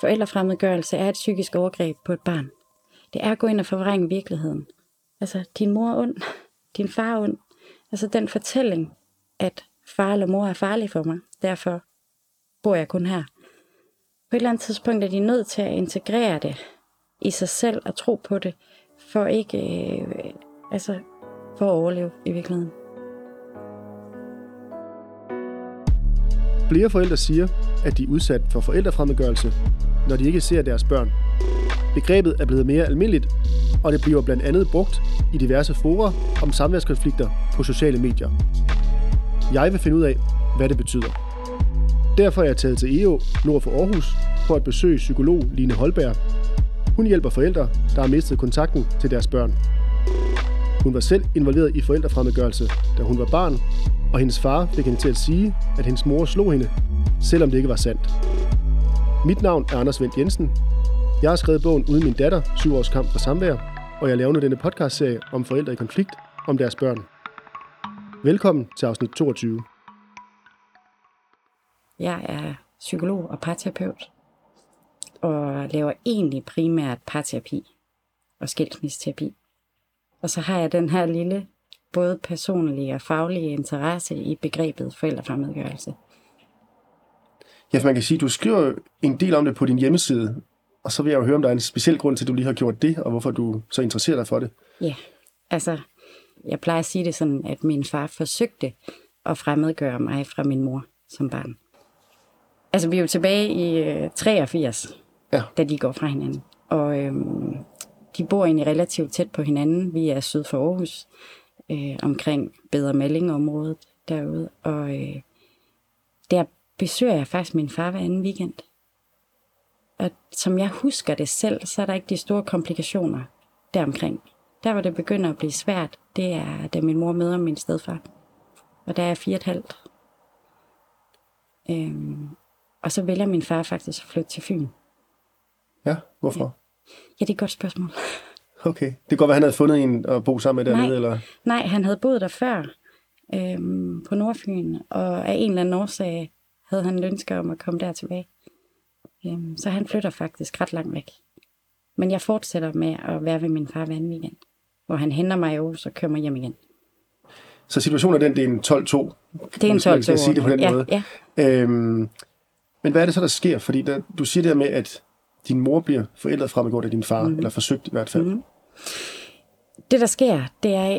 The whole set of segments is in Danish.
Forældrefremmedgørelse er et psykisk overgreb på et barn. Det er at gå ind og forvrænge virkeligheden. Altså, din mor er ond, din far er ond. Altså, den fortælling, at far eller mor er farlig for mig, derfor bor jeg kun her. På et eller andet tidspunkt er de nødt til at integrere det i sig selv og tro på det, for ikke, øh, altså, for at overleve i virkeligheden. Flere forældre siger, at de er udsat for forældrefremmedgørelse, når de ikke ser deres børn. Begrebet er blevet mere almindeligt, og det bliver blandt andet brugt i diverse forer om samværskonflikter på sociale medier. Jeg vil finde ud af, hvad det betyder. Derfor er jeg taget til EO nord for Aarhus for at besøge psykolog Line Holberg. Hun hjælper forældre, der har mistet kontakten til deres børn. Hun var selv involveret i forældrefremmedgørelse, da hun var barn, og hendes far fik hende til at sige, at hendes mor slog hende, selvom det ikke var sandt. Mit navn er Anders Vendt Jensen. Jeg har skrevet bogen Uden min datter, syv års kamp for samvær, og jeg laver nu denne podcastserie om forældre i konflikt om deres børn. Velkommen til afsnit 22. Jeg er psykolog og parterapeut, og laver egentlig primært parterapi og skilsmisseterapi. Og så har jeg den her lille, både personlige og faglige interesse i begrebet forældrefremmedgørelse. Ja, for man kan sige, at du skriver en del om det på din hjemmeside, og så vil jeg jo høre, om der er en speciel grund til, at du lige har gjort det, og hvorfor du så interesserer dig for det. Ja, altså, jeg plejer at sige det sådan, at min far forsøgte at fremmedgøre mig fra min mor som barn. Altså, vi er jo tilbage i øh, 83, Ja. da de går fra hinanden. Og øhm, de bor egentlig relativt tæt på hinanden. Vi er syd for Aarhus, øh, omkring Bedre Malling-området derude. Og øh, der besøger jeg faktisk min far hver anden weekend. Og som jeg husker det selv, så er der ikke de store komplikationer deromkring. Der, hvor det begynder at blive svært, det er, da min mor møder min stedfar. Og der er jeg fire og et halvt. Øhm, og så vælger min far faktisk at flytte til Fyn. Ja, hvorfor? Ja, det er et godt spørgsmål. Okay. Det kan godt være, han havde fundet en at bo sammen med dernede, Nej. eller? Nej, han havde boet der før øhm, på Nordfyn, og af en eller anden årsag havde han et ønske om at komme der tilbage. Øhm, så han flytter faktisk ret langt væk. Men jeg fortsætter med at være ved min far hver anden weekend, hvor han henter mig i Aarhus og kører mig hjem igen. Så situationen er den, det er en 12-2. Det er en hvis man 12 skal sige det på den ja, måde. Ja. Øhm, men hvad er det så, der sker? Fordi der, du siger det her med, at din mor bliver forældret fremmedgjort af din far, mm. eller forsøgt i hvert fald. Mm. Det, der sker, det er,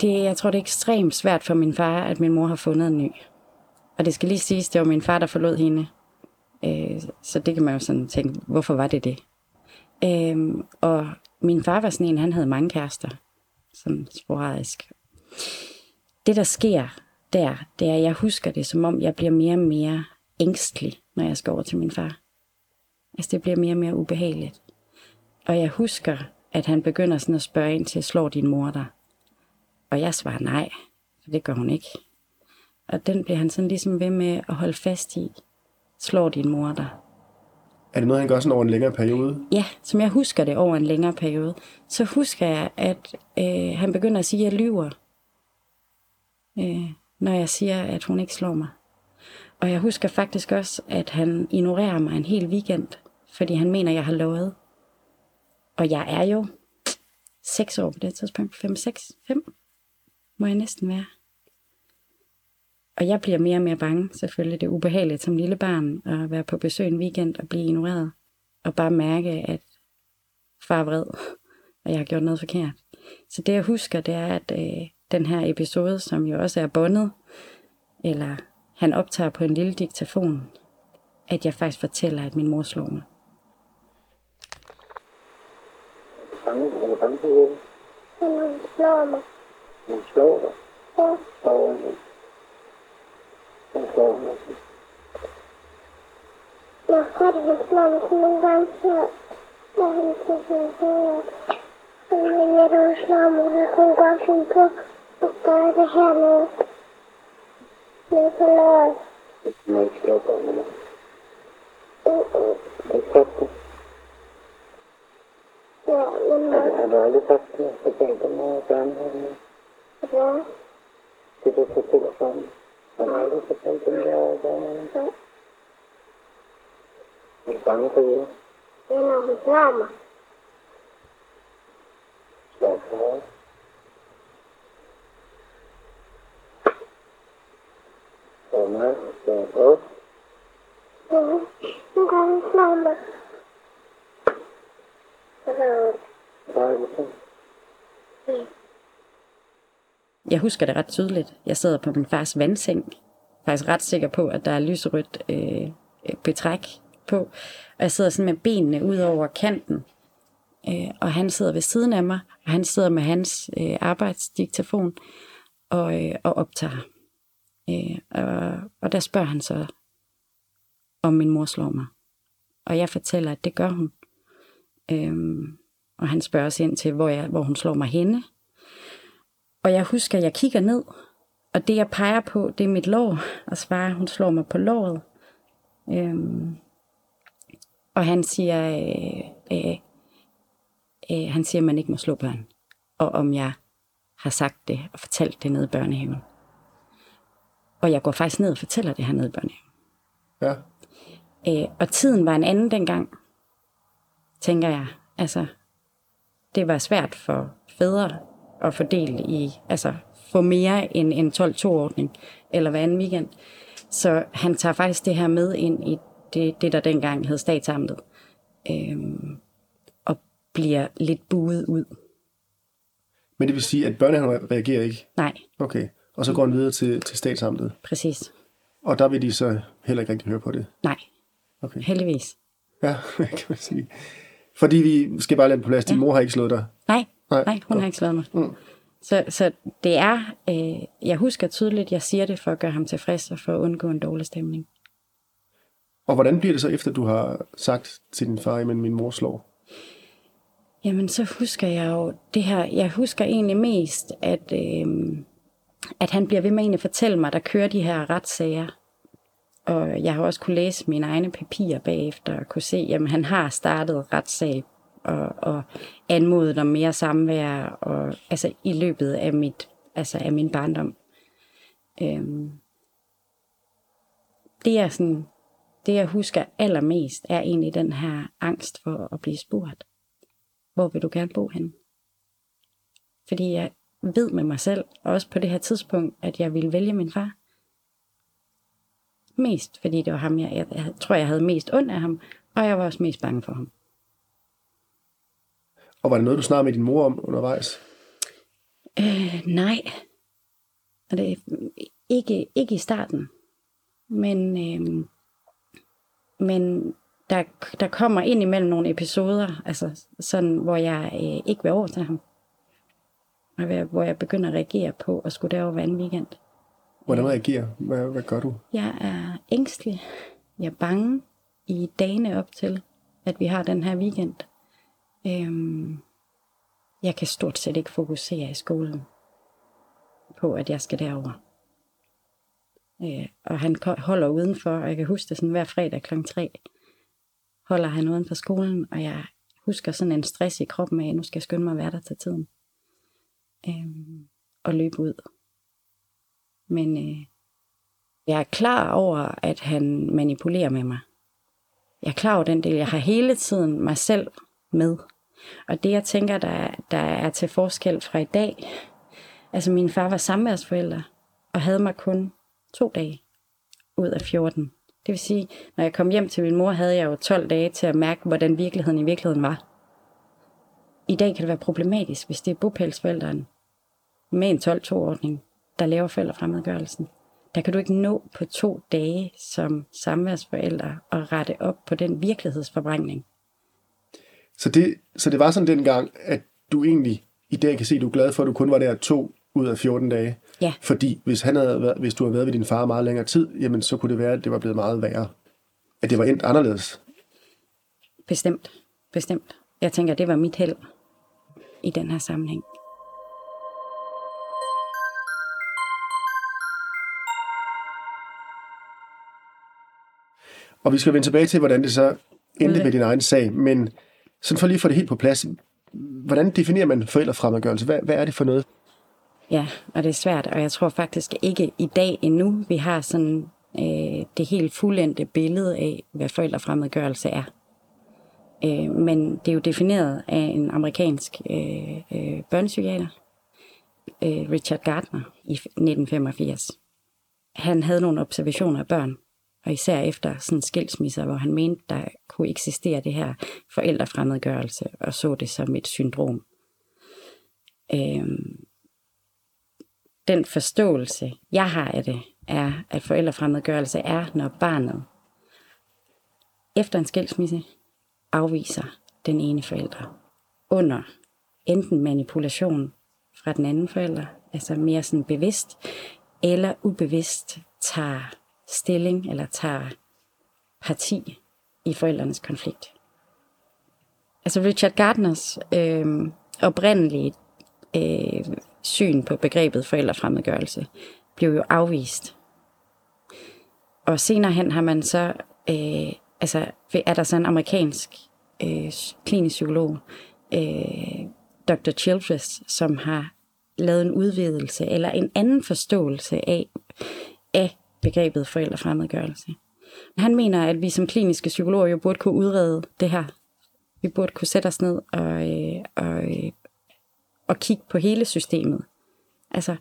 det, jeg tror, det er ekstremt svært for min far, at min mor har fundet en ny. Og det skal lige siges, det var min far, der forlod hende. Øh, så det kan man jo sådan tænke, hvorfor var det det? Øh, og min far var sådan en, han havde mange kærester. Sådan sporadisk. Det, der sker der, det er, at jeg husker det, som om jeg bliver mere og mere ængstelig, når jeg skal over til min far. Altså, det bliver mere og mere ubehageligt. Og jeg husker, at han begynder sådan at spørge ind til, slår din mor dig? Og jeg svarer nej, for det gør hun ikke. Og den bliver han sådan ligesom ved med at holde fast i. Slår din mor dig? Er det noget, han gør sådan over en længere periode? Ja, som jeg husker det over en længere periode, så husker jeg, at øh, han begynder at sige, at jeg lyver. Øh, når jeg siger, at hun ikke slår mig. Og jeg husker faktisk også, at han ignorerer mig en hel weekend, fordi han mener, jeg har lovet. Og jeg er jo 6 år på det tidspunkt. 5, 6, 5 må jeg næsten være. Og jeg bliver mere og mere bange, selvfølgelig. Det er ubehageligt som lille barn at være på besøg en weekend og blive ignoreret. Og bare mærke, at far er vred, og jeg har gjort noget forkert. Så det jeg husker, det er, at øh, den her episode, som jo også er bundet, eller han optager på en lille diktafon, at jeg faktisk fortæller, at min mor slår mig. Bange, er du bange for Jeppe? Hun slår mig. Hun slår dig. Ja, Slår hun. Hun slår hun også. jeg har det, hun slår mig sådan nogle gange før. Da han til sin hoved. Men jeg du slår mig, så kunne hun godt finde på at gøre det her med. Nede på låret. Det må ikke slå på mig. Uh-uh. Ikke sagt det. Ja, men Har du- Har du aldrig sagt det? Fortalt dem noget børn henne? ja, Det du fortæller for dem. Har du aldrig fortalt dem der børn henne? ja. Er du bange for det? Det er, når hun slår mig. Slå for hårdt. Slå mig, slå på. Mhm. Nu kan hun slå mig. Så gør det ondt. Bare det sådan. Jeg husker det ret tydeligt. Jeg sidder på min fars vandseng. Faktisk ret sikker på, at der er lyserødt øh, øh, betræk på. Og jeg sidder sådan med benene ud over kanten. Øh, og han sidder ved siden af mig, og han sidder med hans øh, arbejdsdiktafon og, øh, og optager. Øh, og, og der spørger han så, om min mor slår mig. Og jeg fortæller, at det gør hun. Øhm, og han spørger også ind til, hvor, jeg, hvor hun slår mig henne. Og jeg husker, at jeg kigger ned, og det jeg peger på, det er mit lår, og svarer, hun slår mig på låret. Øhm, og han siger, øh, øh, øh, han siger, at man ikke må slå børn. Og om jeg har sagt det og fortalt det nede i børnehaven. Og jeg går faktisk ned og fortæller det her nede i børnehaven. Ja. Øh, og tiden var en anden dengang, tænker jeg. Altså, det var svært for fædre at fordele i, altså få mere end en 12-2-ordning, eller hver anden weekend. Så han tager faktisk det her med ind i det, det der dengang hed statsamtet, øhm, og bliver lidt buet ud. Men det vil sige, at børnehaven reagerer ikke? Nej, Okay. Og så går han videre til, til statsamtet. præcis. Og der vil de så heller ikke rigtig høre på det. Nej, Okay. heldigvis. Ja, kan man sige. Fordi vi skal bare lade på plads. Din mor har ikke slået dig. Nej, Nej. nej, hun har ikke slået mig. Mm. Så, så det er, øh, jeg husker tydeligt, jeg siger det for at gøre ham tilfreds og for at undgå en dårlig stemning. Og hvordan bliver det så, efter du har sagt til din far, at min mor slår? Jamen, så husker jeg jo det her. Jeg husker egentlig mest, at, øh, at han bliver ved med at fortælle mig, at der kører de her retssager. Og jeg har også kunne læse mine egne papirer bagefter og kunne se, at han har startet retssag og, og anmodet om mere samvær og, altså, i løbet af, mit, altså, af min barndom. Øhm, det er sådan, det jeg husker allermest, er egentlig den her angst for at blive spurgt hvor vil du gerne bo hen? Fordi jeg ved med mig selv, også på det her tidspunkt, at jeg ville vælge min far. Mest fordi det var ham, jeg, jeg, jeg tror, jeg havde mest ondt af ham, og jeg var også mest bange for ham. Og var det noget, du snakkede med din mor om undervejs? Øh, nej. Og det er ikke, ikke i starten. Men, øh, men der, der kommer ind imellem nogle episoder, altså sådan, hvor jeg øh, ikke vil over til ham. Og hvor jeg, hvor jeg begynder at reagere på at skulle derover hver anden weekend. Hvordan reagerer? Hvad, hvad gør du? Jeg er ængstelig. Jeg er bange i dagene op til, at vi har den her weekend. Øhm, jeg kan stort set ikke fokusere i skolen på, at jeg skal derover. Øh, og han holder udenfor, og jeg kan huske det sådan hver fredag kl. 3 holder han uden for skolen, og jeg husker sådan en stress i kroppen af, at nu skal jeg skynde mig at være der til tiden. Øhm, og løbe ud. Men øh, jeg er klar over, at han manipulerer med mig. Jeg er klar over den del. Jeg har hele tiden mig selv med. Og det, jeg tænker, der, der er til forskel fra i dag, altså min far var samværsforælder, og havde mig kun to dage ud af 14. Det vil sige, når jeg kom hjem til min mor, havde jeg jo 12 dage til at mærke, hvordan virkeligheden i virkeligheden var. I dag kan det være problematisk, hvis det er bopælsforælderen med en 12-2-ordning, der laver forældrefremmedgørelsen. Der kan du ikke nå på to dage som samværsforælder at rette op på den virkelighedsforbrænding. Så det, så det var sådan dengang, at du egentlig i dag kan se, at du er glad for, at du kun var der to ud af 14 dage. Ja. Fordi hvis, han havde været, hvis du havde været ved din far meget længere tid, jamen så kunne det være, at det var blevet meget værre. At det var endt anderledes. Bestemt. Bestemt. Jeg tænker, det var mit held i den her sammenhæng. Og vi skal vende tilbage til, hvordan det så endte med din egen sag. Men sådan for lige at få det helt på plads. Hvordan definerer man forældrefremmedgørelse? Hvad, hvad er det for noget? Ja, og det er svært, og jeg tror faktisk ikke i dag endnu, vi har sådan øh, det helt fuldendte billede af, hvad forældrefremmedgørelse er. Øh, men det er jo defineret af en amerikansk øh, øh, børnepsykiater, øh, Richard Gardner, i 1985. Han havde nogle observationer af børn, og især efter sådan skilsmisser, hvor han mente, der kunne eksistere det her forældrefremmedgørelse, og så det som et syndrom. Øhm, den forståelse, jeg har af det, er, at forældrefremmedgørelse er, når barnet efter en skilsmisse afviser den ene forælder under enten manipulation fra den anden forælder, altså mere sådan bevidst, eller ubevidst tager stilling eller tager parti i forældrenes konflikt. Altså Richard Gardners øh, oprindelige øh, syn på begrebet forældrefremmedgørelse blev jo afvist. Og senere hen har man så, øh, altså er der så en amerikansk øh, klinisk psykolog, øh, Dr. Childress, som har lavet en udvidelse eller en anden forståelse af, af begrebet forældrefremmedgørelse. Han mener, at vi som kliniske psykologer jo burde kunne udrede det her. Vi burde kunne sætte os ned og, øh, og, øh, og kigge på hele systemet. Altså,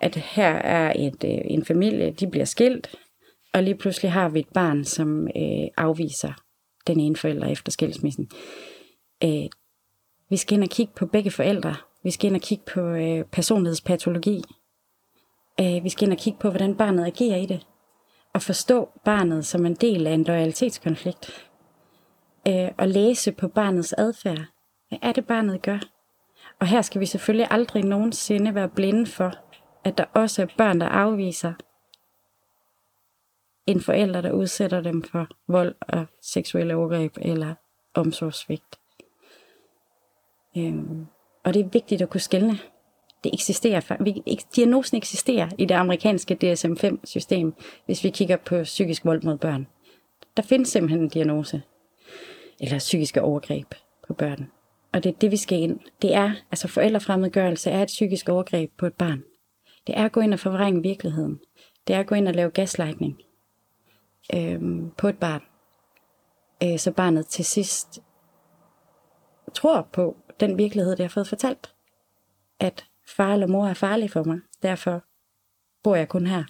at her er et, øh, en familie, de bliver skilt, og lige pludselig har vi et barn, som øh, afviser den ene forælder efter skilsmissen. Øh, vi skal ind og kigge på begge forældre. Vi skal ind og kigge på øh, personlighedspatologi. Øh, vi skal ind og kigge på, hvordan barnet agerer i det. Og forstå barnet som en del af en loyalitetskonflikt. Øh, og læse på barnets adfærd. Hvad er det, barnet gør? Og her skal vi selvfølgelig aldrig nogensinde være blinde for, at der også er børn, der afviser en forælder, der udsætter dem for vold og seksuelle overgreb eller omsorgssvigt. Øhm, og det er vigtigt at kunne skelne. Det eksisterer, vi, diagnosen eksisterer i det amerikanske DSM-5-system, hvis vi kigger på psykisk vold mod børn. Der findes simpelthen en diagnose, eller psykiske overgreb på børn. Og det er det, vi skal ind. Det er, altså forældrefremmedgørelse er et psykisk overgreb på et barn. Det er at gå ind og forvrænge virkeligheden. Det er at gå ind og lave gaslightning øhm, på et barn. Øh, så barnet til sidst tror på den virkelighed, det har fået fortalt. At far eller mor er farlig for mig. Derfor bor jeg kun her.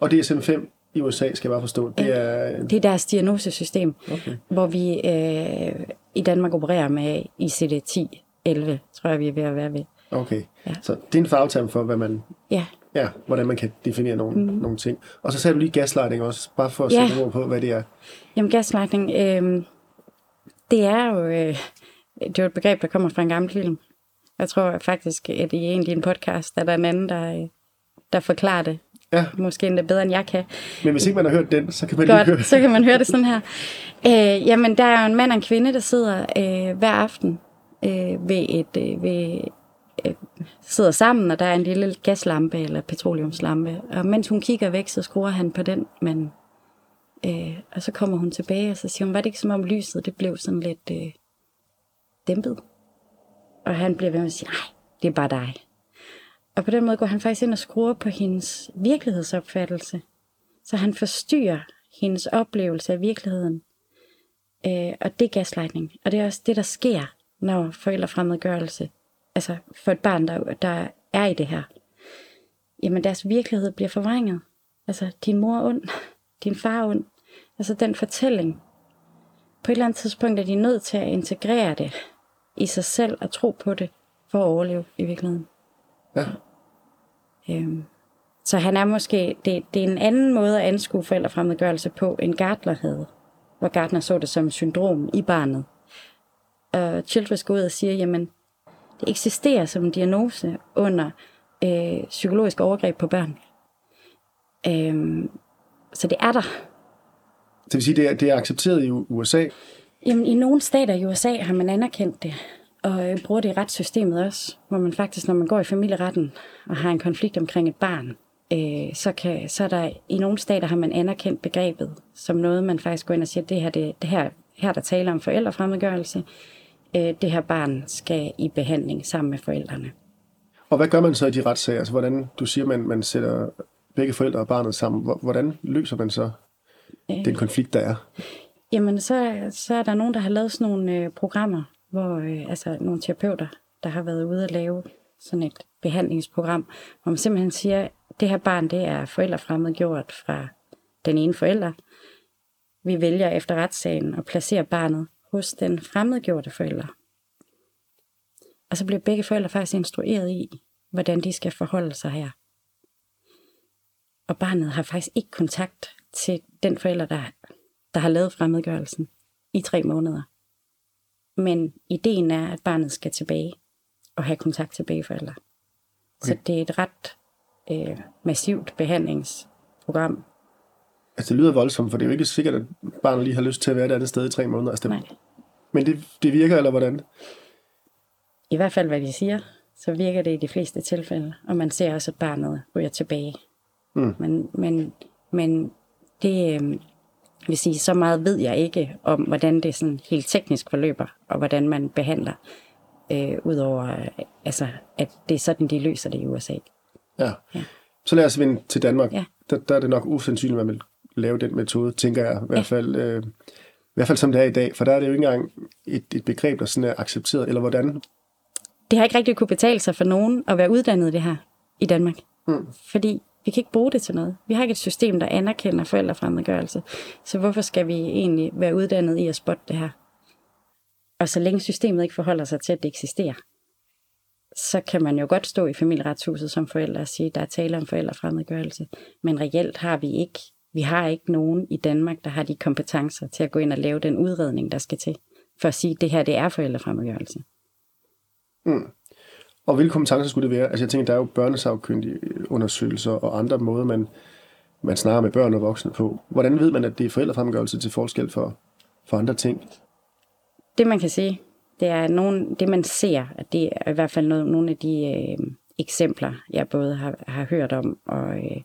Og DSM-5 i USA, skal jeg bare forstå, det er... Det er deres diagnosesystem, Okay. hvor vi øh, i Danmark opererer med ICD-10, 11, tror jeg, vi er ved at være ved. Okay. Ja. Så det er en fagterm for, hvad man, Ja, ja, hvordan man kan definere nogle, mm. nogle ting. Og så sagde du lige gaslighting også, bare for at Ja. sætte ord på, hvad det er. jamen gaslightning, øh, det er jo øh, det er jo et begreb, der kommer fra en gammel film. Jeg tror faktisk, at i en af dine podcast, er der en anden, der, der forklarer det. Ja, Måske endda bedre, end jeg kan. men hvis ikke man har hørt den, så kan man lige høre. Godt, så kan man høre det sådan her. Øh, jamen, der er jo en mand og en kvinde, der sidder øh, hver aften øh, ved et... Øh, ved, øh, sidder sammen, og der er en lille gaslampe eller petroleumslampe. Og mens hun kigger væk, så skruer han på den, men... Øh, og så kommer hun tilbage, og så siger hun, var det ikke som om lyset, det blev sådan lidt øh, dæmpet? Og han bliver ved med at sige, nej, det er bare dig. Og på den måde går han faktisk ind og skruer på hendes virkelighedsopfattelse. Så han forstyrrer hendes oplevelse af virkeligheden. Øh, og det er gaslightning. Og det er også det, der sker, når forældrefremmedgørelse, altså for et barn, der, der er i det her, jamen deres virkelighed bliver forvrænget. Altså, din mor er ond, din far er ond. Altså den fortælling. På et eller andet tidspunkt er de nødt til at integrere det i sig selv og tro på det, for at overleve i virkeligheden. Ja. Øhm, så han er måske, det, det er en anden måde at anskue forældrefremmedgørelse på, end Gardner havde. Hvor Gardner så det som syndrom i barnet. Og Childress går ud og siger, jamen, det eksisterer som en diagnose under øh, psykologisk overgreb på børn. Øhm, så det er der. Det vil sige, det er, det er accepteret i USA. Jamen, i nogle stater i USA har man anerkendt det, og øh, bruger det i retssystemet også, hvor man faktisk, når man går i familieretten og har en konflikt omkring et barn, øh, så, kan, så er der i nogle stater har man anerkendt begrebet som noget, man faktisk går ind og siger, det her, det, det her, her der taler om forældrefremmedgørelse, øh, det her barn skal i behandling sammen med forældrene. Og hvad gør man så i de retssager? Altså, hvordan du siger, man, man sætter begge forældre og barnet sammen. Hvor- Hvordan løser man så den konflikt, der er? Jamen, så, så er der nogen, der har lavet sådan nogle øh, programmer, hvor øh, altså nogle terapeuter, der har været ude at lave sådan et behandlingsprogram, hvor man simpelthen siger, det her barn, det er forældrefremmedgjort fra den ene forælder. Vi vælger efter retssagen at placere barnet hos den fremmedgjorte forælder. Og så bliver begge forældre faktisk instrueret i, hvordan de skal forholde sig her. Og barnet har faktisk ikke kontakt til den forælder, der, der har lavet fremmedgørelsen i tre måneder. Men ideen er, at barnet skal tilbage og have kontakt til begge forældre. Så Okay. det er et ret øh, massivt behandlingsprogram. Altså, det lyder voldsomt, for det er jo ikke sikkert, at barnet lige har lyst til at være et andet sted i tre måneder. Altså, det, Nej. Men det, det virker, eller hvordan? I hvert fald, hvad de siger, så virker det i de fleste tilfælde. Og man ser også, at barnet ryger tilbage. Mm. Men, men, men det øh, vil sige, så meget ved jeg ikke om, hvordan det sådan helt teknisk forløber, og hvordan man behandler, øh, udover altså, at det er sådan, de løser det i USA. Ja. Ja. Så lad os vende til Danmark. Ja. Der, der er det nok usandsynligt, at man vil lave den metode, tænker jeg. I hvert fald, øh, i hvert fald som det er i dag. For der er det jo ikke engang et, et begreb, der sådan er accepteret. Eller hvordan? Det har ikke rigtig kunne betale sig for nogen at være uddannet det her i Danmark. Mm. Fordi vi kan ikke bruge det til noget. Vi har ikke et system, der anerkender forældrefremmedgørelse. Så hvorfor skal vi egentlig være uddannet i at spotte det her? Og så længe systemet ikke forholder sig til, at det eksisterer, så kan man jo godt stå i familieretshuset som forældre og sige, at der er tale om forældrefremmedgørelse. Men reelt har vi ikke, vi har ikke nogen i Danmark, der har de kompetencer til at gå ind og lave den udredning, der skal til, for at sige, at det her det er forældrefremmedgørelse. Mm. Og hvilke kompetencer skulle det være? Altså jeg tænker, der er jo børnesagkyndige undersøgelser og andre måder, man, man snakker med børn og voksne på. Hvordan ved man, at det er forældrefremgørelse til forskel for, for andre ting? det man kan se, det er nogen, det man ser, at det er i hvert fald noget, nogle af de øh, eksempler, jeg både har, har hørt om, og, øh,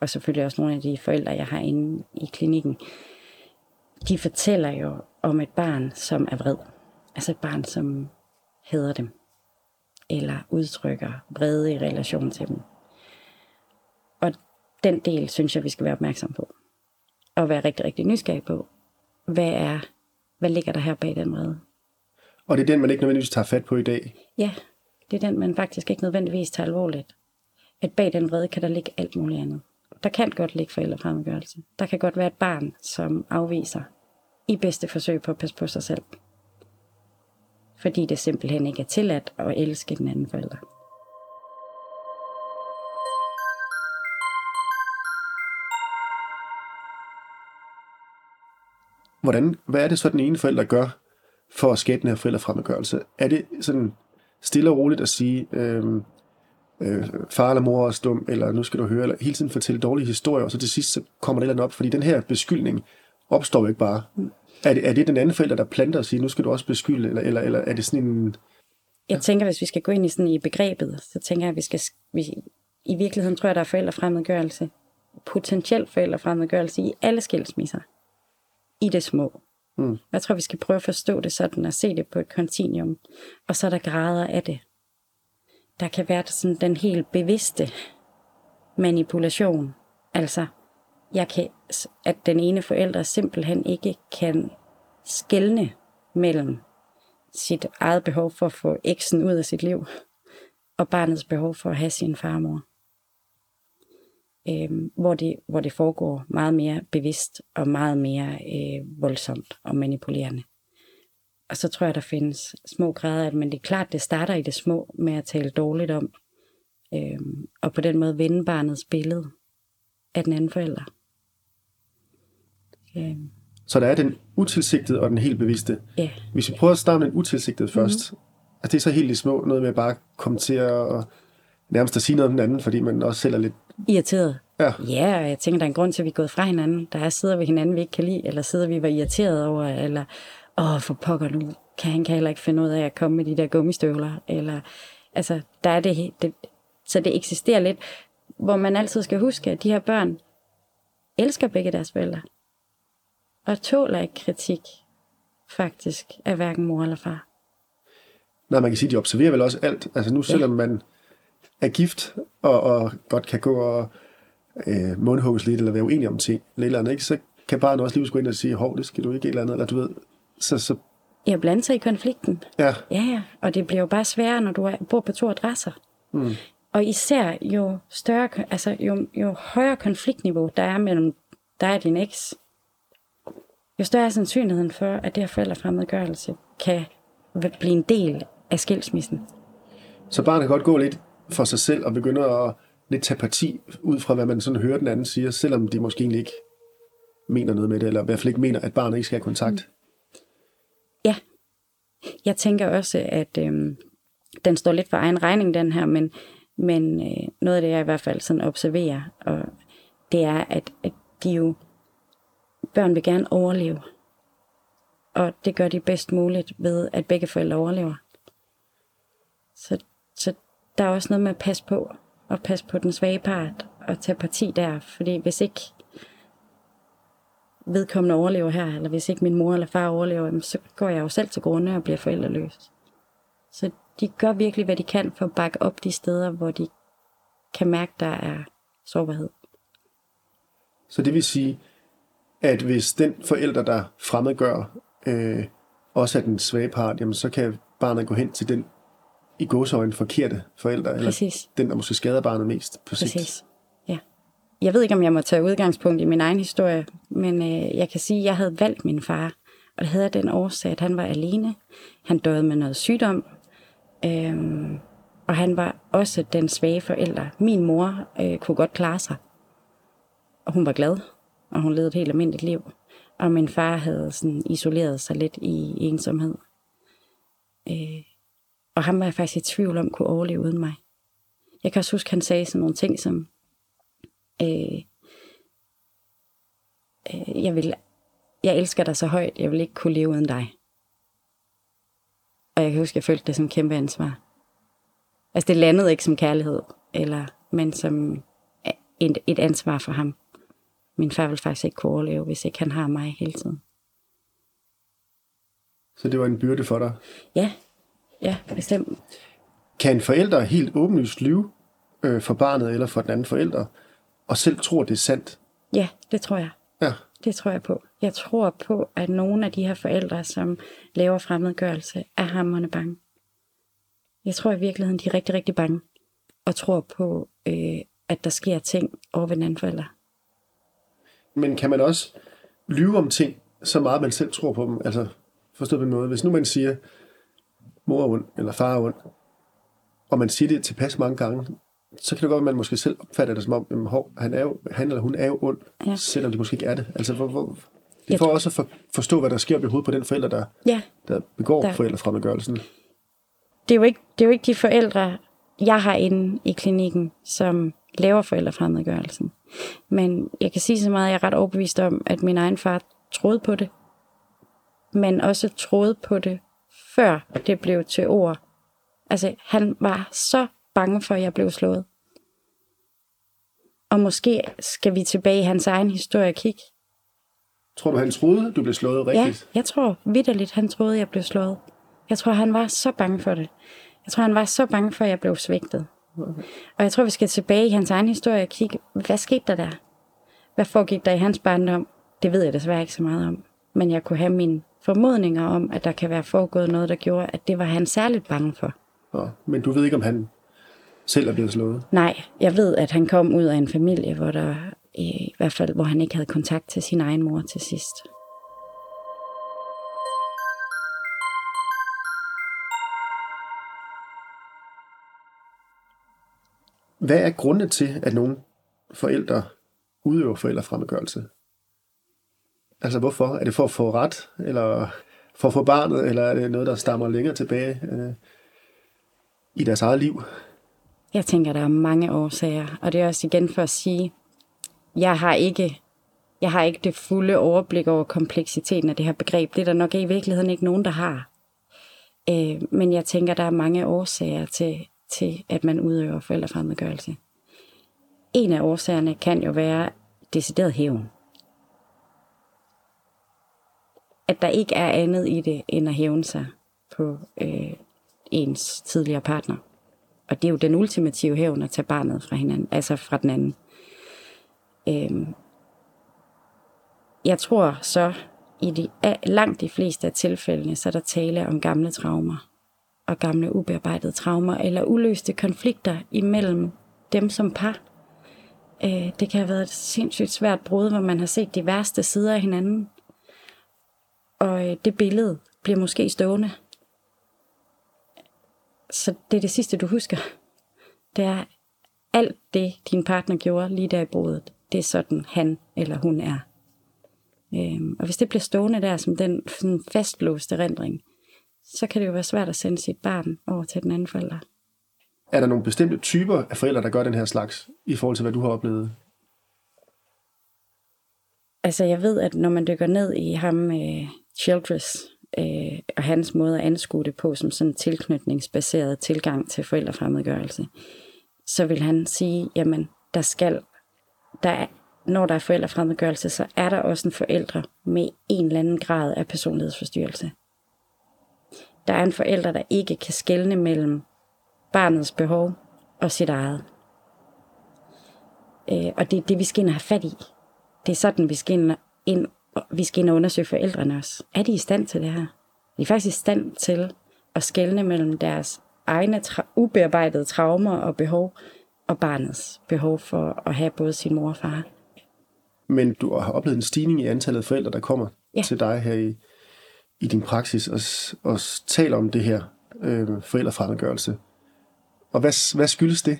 og selvfølgelig også nogle af de forældre, jeg har inde i klinikken, de fortæller jo om et barn, som er vred. Altså et barn, som hader dem, eller udtrykker vrede i relation til dem. Og den del, synes jeg, vi skal være opmærksom på. Og være rigtig, rigtig nysgerrig på, hvad er, hvad ligger der her bag den vrede? Og det er den, man ikke nødvendigvis tager fat på i dag. Ja, det er den, man faktisk ikke nødvendigvis tager alvorligt. At bag den vrede kan der ligge alt muligt andet. Der kan godt ligge forældrefremmedgørelse. Der kan godt være et barn, som afviser i bedste forsøg på at passe på sig selv. Fordi det simpelthen ikke er tilladt at elske den anden forælder. Hvordan, hvad er det så, den ene forælder gør for at skabe den her forældrefremmedgørelse? Er det sådan stille og roligt at sige, øh, øh, far eller mor er stum, eller nu skal du høre, eller hele tiden fortælle dårlige historier, og så til sidst så kommer det eller andet op, fordi den her beskyldning opstår jo ikke bare. Er det, er det den anden forælder, der planter og siger, nu skal du også beskylde, eller, eller, eller er det sådan en... Jeg tænker, hvis vi skal gå ind i sådan i begrebet, så tænker jeg, at vi skal, vi, i virkeligheden tror jeg, der er forældrefremmedgørelse, potentiel forældrefremmedgørelse i alle skilsmisser. I det små. Mm. Jeg tror, vi skal prøve at forstå det sådan og se det på et kontinuum. Og så er der grader af det. Der kan være sådan den helt bevidste manipulation. Altså, jeg kan, at den ene forælder simpelthen ikke kan skelne mellem sit eget behov for at få eksen ud af sit liv, og barnets behov for at have sin farmor. Øhm, hvor, det, hvor det foregår meget mere bevidst og meget mere øh, voldsomt og manipulerende. Og så tror jeg, der findes små grader af det, men det er klart, det starter i det små med at tale dårligt om, øhm, og på den måde vende barnets billede af den anden forælder. Øhm, Så der er den utilsigtede og den helt bevidste. ja, Hvis vi prøver at starte med den utilsigtede først, mm. altså det er så helt i små, noget med at bare komme til at nærmest at sige noget om den anden, fordi man også selv er lidt... irriteret. Ja, Ja, og jeg tænker, der er en grund til, at vi er gået fra hinanden. Der er sider ved hinanden, vi ikke kan lide, eller sider, vi var irriteret over, eller åh, for pokker nu, kan han kan heller ikke finde ud af at komme med de der gummistøvler, eller altså, der er det, det, så det eksisterer lidt, hvor man altid skal huske, at de her børn elsker begge deres forældre, og tåler ikke kritik, faktisk, af hverken mor eller far. Nej, man kan sige, at de observerer vel også alt. Altså nu, selvom man er gift, og, og godt kan gå og øh, mundhugges lidt, eller være uenige om ting, eller, et eller andet, ikke? så kan barnet også lige gå ind og sige, hov, det skal du ikke, eller andet, eller du ved, så, så Jeg blander sig i konflikten. ja, Ja, ja. Og det bliver jo bare sværere, når du bor på to adresser. Mm. Og især jo større, altså jo, jo højere konfliktniveau der er mellem dig og din eks, jo større er sandsynligheden for, at det her forældrefremmedgørelse kan blive en del af skilsmissen. Så barnet kan godt gå lidt for sig selv og begynde at lidt tage parti ud fra, hvad man sådan hører den anden siger, selvom de måske egentlig ikke mener noget med det, eller i hvert fald ikke mener, at barnet ikke skal have kontakt. Ja, jeg tænker også, at øhm, den står lidt for egen regning, den her, men, men øh, noget af det, jeg i hvert fald sådan observerer, og det er, at, at de jo, børn vil gerne overleve. Og det gør de bedst muligt ved, at begge forældre overlever. Så, så der er også noget med at passe på, og passe på den svage part, og tage parti der, fordi hvis ikke vedkommende overlever her, eller hvis ikke min mor eller far overlever, så går jeg jo selv til grunde og bliver forældreløs. Så de gør virkelig, hvad de kan for at bakke op de steder, hvor de kan mærke, der er sårbarhed. Så det vil sige, at hvis den forælder, der fremmedgør, øh, også er den svage part, jamen så kan barnet gå hen til den i godsøjne forkerte forælder, eller Præcis. den, der måske skader barnet mest på sigt. Præcis. Ja. Jeg ved ikke, om jeg må tage udgangspunkt i min egen historie, men øh, jeg kan sige, at jeg havde valgt min far. Og det havde den årsag, at han var alene. Han døde med noget sygdom. Øhm, og han var også den svage forælder. Min mor øh, kunne godt klare sig. Og hun var glad. Og hun levede et helt almindeligt liv. Og min far havde sådan isoleret sig lidt i ensomhed. Øh, og ham var jeg faktisk i tvivl om kunne overleve uden mig. Jeg kan også huske, han sagde sådan nogle ting som, øh, øh, jeg, vil, jeg elsker dig så højt, jeg vil ikke kunne leve uden dig. Og jeg kan huske, jeg følte det som kæmpe ansvar. Altså det landede ikke som kærlighed, eller, men som øh, et, et ansvar for ham. Min far vil faktisk ikke kunne overleve, hvis ikke han har mig hele tiden. Så det var en byrde for dig. Ja, ja, bestemt. Kan en forælder helt åbenlyst lyve øh, for barnet eller for den anden forælder, og selv tror, det er sandt? Ja, det tror jeg. Ja. Det tror jeg på. Jeg tror på, at nogle af de her forældre, som laver fremmedgørelse, er hammerne bange. Jeg tror i virkeligheden, de er rigtig, rigtig bange. Og tror på, øh, at der sker ting over ved den anden forælder. Men kan man også lyve om ting, så meget man selv tror på dem? Altså, forstået på noget. Hvis nu man siger, mor er ond, eller far er ond, og man siger det tilpas mange gange, så kan det godt være, at man måske selv opfatter det som om, jamen, hov, han, er jo, han eller hun er jo ond, ja. Selvom det måske ikke er det. Altså, hvor, hvor, det får også at for, forstå, hvad der sker op i hovedet på den forælder, der, Ja, der begår Der- forældrefremmedgørelsen. det er, jo ikke, det er jo ikke de forældre, jeg har inde i klinikken, som laver forældrefremmedgørelsen. Men jeg kan sige så meget, at jeg er ret overbevist om, at min egen far troede på det. Men også troede på det, før det blev til ord. Altså, han var så bange for, at jeg blev slået. Og måske skal vi tilbage i hans egen historie og kigge. Tror du, han troede, du blev slået Ja, rigtigt? jeg tror vidderligt, han troede, jeg blev slået. Jeg tror, han var så bange for det. Jeg tror, han var så bange for, at jeg blev svigtet. Og jeg tror, vi skal tilbage i hans egen historie og kigge, hvad skete der der? Hvad foregik der i hans barndom? Det ved jeg desværre ikke så meget om. Men jeg kunne have mine formodninger om, at der kan være foregået noget, der gjorde, at det var han særligt bange for. Nå, men du ved ikke, om han selv er blevet slået? Nej, jeg ved, at han kom ud af en familie, hvor der i hvert fald, hvor han ikke havde kontakt til sin egen mor til sidst. Hvad er grundene til, at nogle forældre udøver forældrefremmedgørelse? Altså hvorfor? Er det for at få ret, eller for at få barnet, eller er det noget, der stammer længere tilbage øh, i deres eget liv? Jeg tænker, der er mange årsager, og det er også igen for at sige, jeg har ikke, jeg har ikke det fulde overblik over kompleksiteten af det her begreb. Det er der nok i virkeligheden ikke nogen, der har. Øh, men jeg tænker, der er mange årsager til, til at man udøver forældrefremmedgørelse. En af årsagerne kan jo være decideret hævn. At der ikke er andet i det, end at hævne sig på øh, ens tidligere partner. Og det er jo den ultimative hævn at tage barnet fra hinanden, altså fra den anden. Øhm, jeg tror så, i de, langt de fleste af tilfældene, så er der tale om gamle traumer og gamle ubearbejdede traumer eller uløste konflikter imellem dem som par. Øh, det kan have været et sindssygt svært brud, hvor man har set de værste sider af hinanden. Og øh, det billede bliver måske stående. Så det er det sidste, du husker. Det er alt det, din partner gjorde lige der i brudet. Det er sådan, han eller hun er. Øhm, og hvis det bliver stående der som den sådan fastlåste rendring, så kan det jo være svært at sende sit barn over til den anden forælder. Er der nogle bestemte typer af forældre, der gør den her slags, i forhold til hvad du har oplevet? Altså jeg ved, at når man dykker ned i ham, øh, Childress, øh, og hans måde at anskue det på som sådan en tilknytningsbaseret tilgang til forældrefremmedgørelse, så vil han sige, jamen der skal, der er, når der er forældrefremmedgørelse, så er der også en forældre med en eller anden grad af personlighedsforstyrrelse. Der er en forælder, der ikke kan skelne mellem barnets behov og sit eget. Øh, og det er det, vi skal ind og have fat i. Det er sådan, vi skal ind, ind, vi skal ind og undersøge forældrene også. Er de i stand til det her? De er faktisk i stand til at skelne mellem deres egne tra- ubearbejdede traumer og behov, og barnets behov for at have både sin mor og far. Men du har oplevet en stigning i antallet af forældre, der kommer ja. til dig her i, i din praksis og, og taler om det her øh, forældrefremmedgørelse. Og hvad, hvad skyldes det?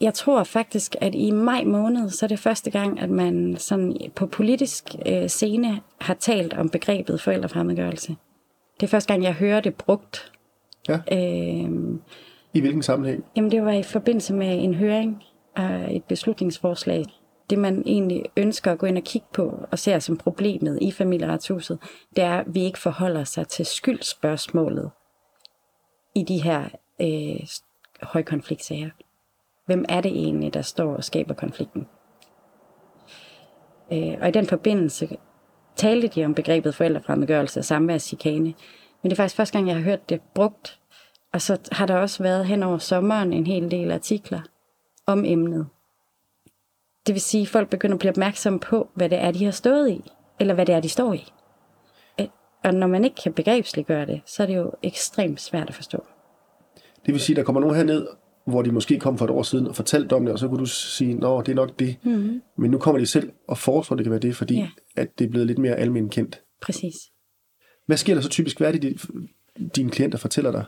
Jeg tror faktisk, at i maj måned, så er det første gang, at man sådan på politisk øh, scene har talt om begrebet forældrefremmedgørelse. Det er første gang, jeg hører det brugt. Ja. Øh, I hvilken sammenhæng? Jamen, det var i forbindelse med en høring af et beslutningsforslag. Det, man egentlig ønsker at gå ind og kigge på og ser som problemet i familieretshuset, det er, at vi ikke forholder sig til skyldspørgsmålet i de her øh, højkonfliktsager. Hvem er det egentlig, der står og skaber konflikten? Øh, og i den forbindelse talte de om begrebet forældrefremmedgørelse og samværschikane. Men det er faktisk første gang, jeg har hørt det brugt. Og så har der også været hen over sommeren en hel del artikler om emnet. Det vil sige, at folk begynder at blive opmærksomme på, hvad det er, de har stået i, eller hvad det er, de står i. Øh, og når man ikke kan begrebsliggøre det, så er det jo ekstremt svært at forstå. Det vil sige, at der kommer nogen herned, hvor de måske kom for et år siden og fortalte om det, og så kunne du sige, nå, det er nok det. Mm-hmm. Men nu kommer de selv og foreslår, at det kan være det, fordi ja. at det er blevet lidt mere almindeligt kendt. Præcis. Hvad sker der så typisk? Hvad er det, dine klienter fortæller dig?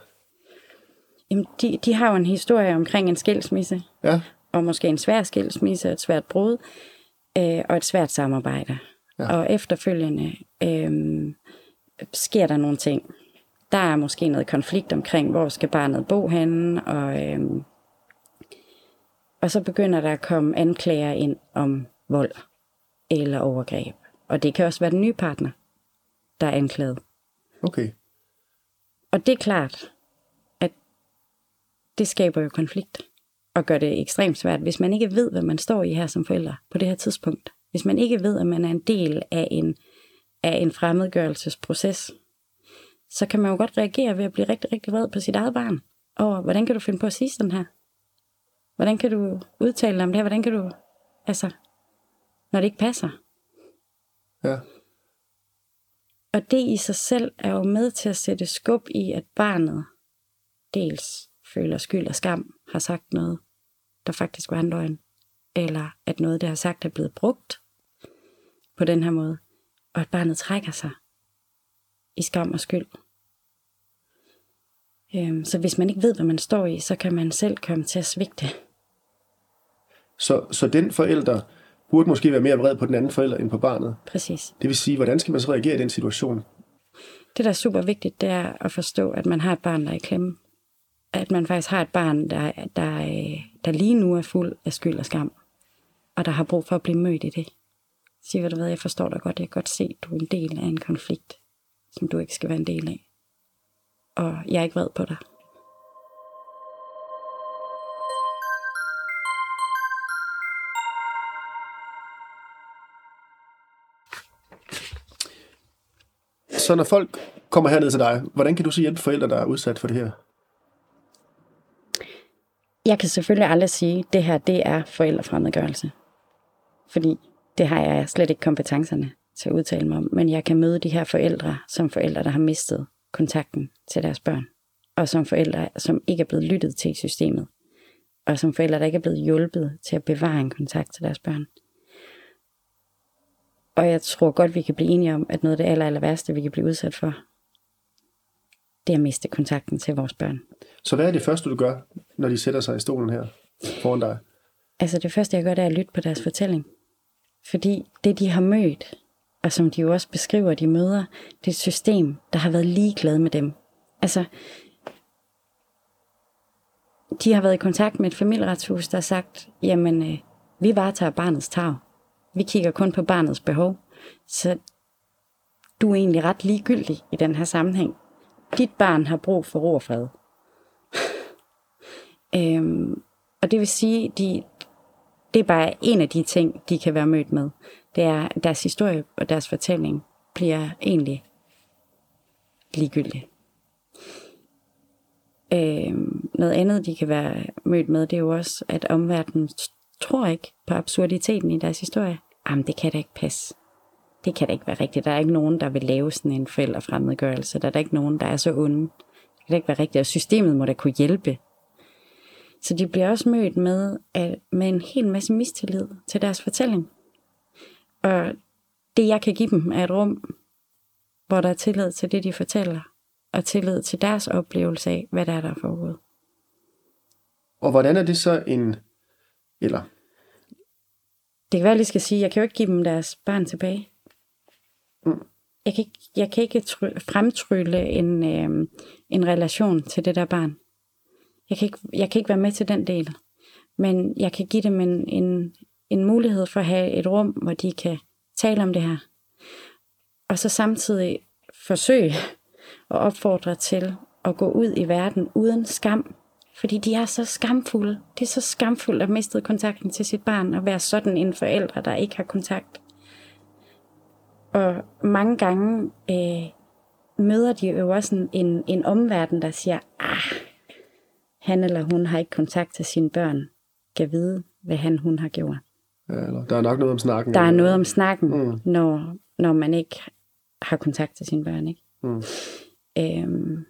Jamen, de, de har jo en historie omkring en skilsmisse. Ja. Og måske en svær skilsmisse, et svært brud, øh, og et svært samarbejde. Ja. Og efterfølgende øh, sker der nogle ting der er måske noget konflikt omkring, hvor skal barnet bo henne, og, øhm, og så begynder der at komme anklager ind om vold eller overgreb. Og det kan også være den nye partner, der er anklaget. Okay. Og det er klart, at det skaber jo konflikt og gør det ekstremt svært, hvis man ikke ved, hvad man står i her som forælder på det her tidspunkt. Hvis man ikke ved, at man er en del af en, af en fremmedgørelsesproces, så kan man jo godt reagere ved at blive rigtig, rigtig vred på sit eget barn. Og hvordan kan du finde på at sige sådan her? Hvordan kan du udtale dig om det her? Hvordan kan du, altså, når det ikke passer? Ja. Og det i sig selv er jo med til at sætte skub i, at barnet dels føler skyld og skam, har sagt noget, der faktisk var en løgn, eller at noget, det har sagt, er blevet brugt på den her måde, og at barnet trækker sig i skam og skyld. Øhm, så hvis man ikke ved, hvad man står i, så kan man selv komme til at svigte. Så, så den forælder burde måske være mere vred på den anden forælder end på barnet? Præcis. Det vil sige, hvordan skal man så reagere i den situation? Det, der er super vigtigt, det er at forstå, at man har et barn, der er i klemme. At man faktisk har et barn, der, der, der lige nu er fuld af skyld og skam. Og der har brug for at blive mødt i det. Sig, hvad du ved, jeg forstår dig godt. Jeg kan godt se, at du er en del af en konflikt som du ikke skal være en del af. Og jeg er ikke vred på dig. Så når folk kommer herned til dig, hvordan kan du så hjælpe forældre, der er udsat for det her? Jeg kan selvfølgelig aldrig sige, at det her det er forældrefremmedgørelse. fordi det har jeg slet ikke kompetencerne til at udtale mig om. Men jeg kan møde de her forældre som forældre, der har mistet kontakten til deres børn. Og som forældre, som ikke er blevet lyttet til i systemet. Og som forældre, der ikke er blevet hjulpet til at bevare en kontakt til deres børn. Og jeg tror godt, vi kan blive enige om, at noget af det aller, aller værste, vi kan blive udsat for, det at miste kontakten til vores børn. Så hvad er det første, du gør, når de sætter sig i stolen her foran dig? Altså det første, jeg gør, det er at lytte på deres fortælling. Fordi det, de har mødt, og som de jo også beskriver, de møder, det er et system, der har været ligeglad med dem. Altså, de har været i kontakt med et familieretshus, der har sagt, jamen, øh, vi varetager barnets tag. Vi kigger kun på barnets behov. Så du er egentlig ret ligegyldig i den her sammenhæng. Dit barn har brug for ro og fred. øhm, og det vil sige, de, det er bare en af de ting, de kan være mødt med. Det er, at deres historie og deres fortælling bliver egentlig ligegyldig. Øhm, noget andet, de kan være mødt med, det er jo også, at omverdenen tror ikke på absurditeten i deres historie. Jamen, det kan da ikke passe. Det kan da ikke være rigtigt. Der er ikke nogen, der vil lave sådan en forældrefremmedgørelse. Der er der ikke nogen, der er så onde. Det kan da ikke være rigtigt. Og systemet må da kunne hjælpe. Så de bliver også mødt med, at, med en hel masse mistillid til deres fortælling. Og det, jeg kan give dem, er et rum, hvor der er tillid til det, de fortæller, og tillid til deres oplevelse af, hvad der er, der er foregået. Og hvordan er det så en... Eller, Det kan være, at jeg lige skal sige, jeg kan jo ikke give dem deres barn tilbage. Jeg kan ikke, jeg kan ikke try, fremtrylle en, øh, en relation til det der barn. Jeg kan, ikke, jeg kan ikke være med til den del. Men jeg kan give dem en, en, en mulighed for at have et rum, hvor de kan tale om det her. Og så samtidig forsøge at opfordre til at gå ud i verden uden skam. Fordi de er så skamfulde. Det er så skamfuldt at miste kontakten til sit barn og være sådan en forælder, der ikke har kontakt. Og mange gange øh, møder de jo også en, en, en omverden, der siger, ah, han eller hun har ikke kontakt til sine børn. Kan vide, hvad han hun har gjort. ja, eller der er nok noget om snakken. Der er noget om snakken, mm. når, når man ikke har kontakt til sine børn. Ikke? Mm. Øhm,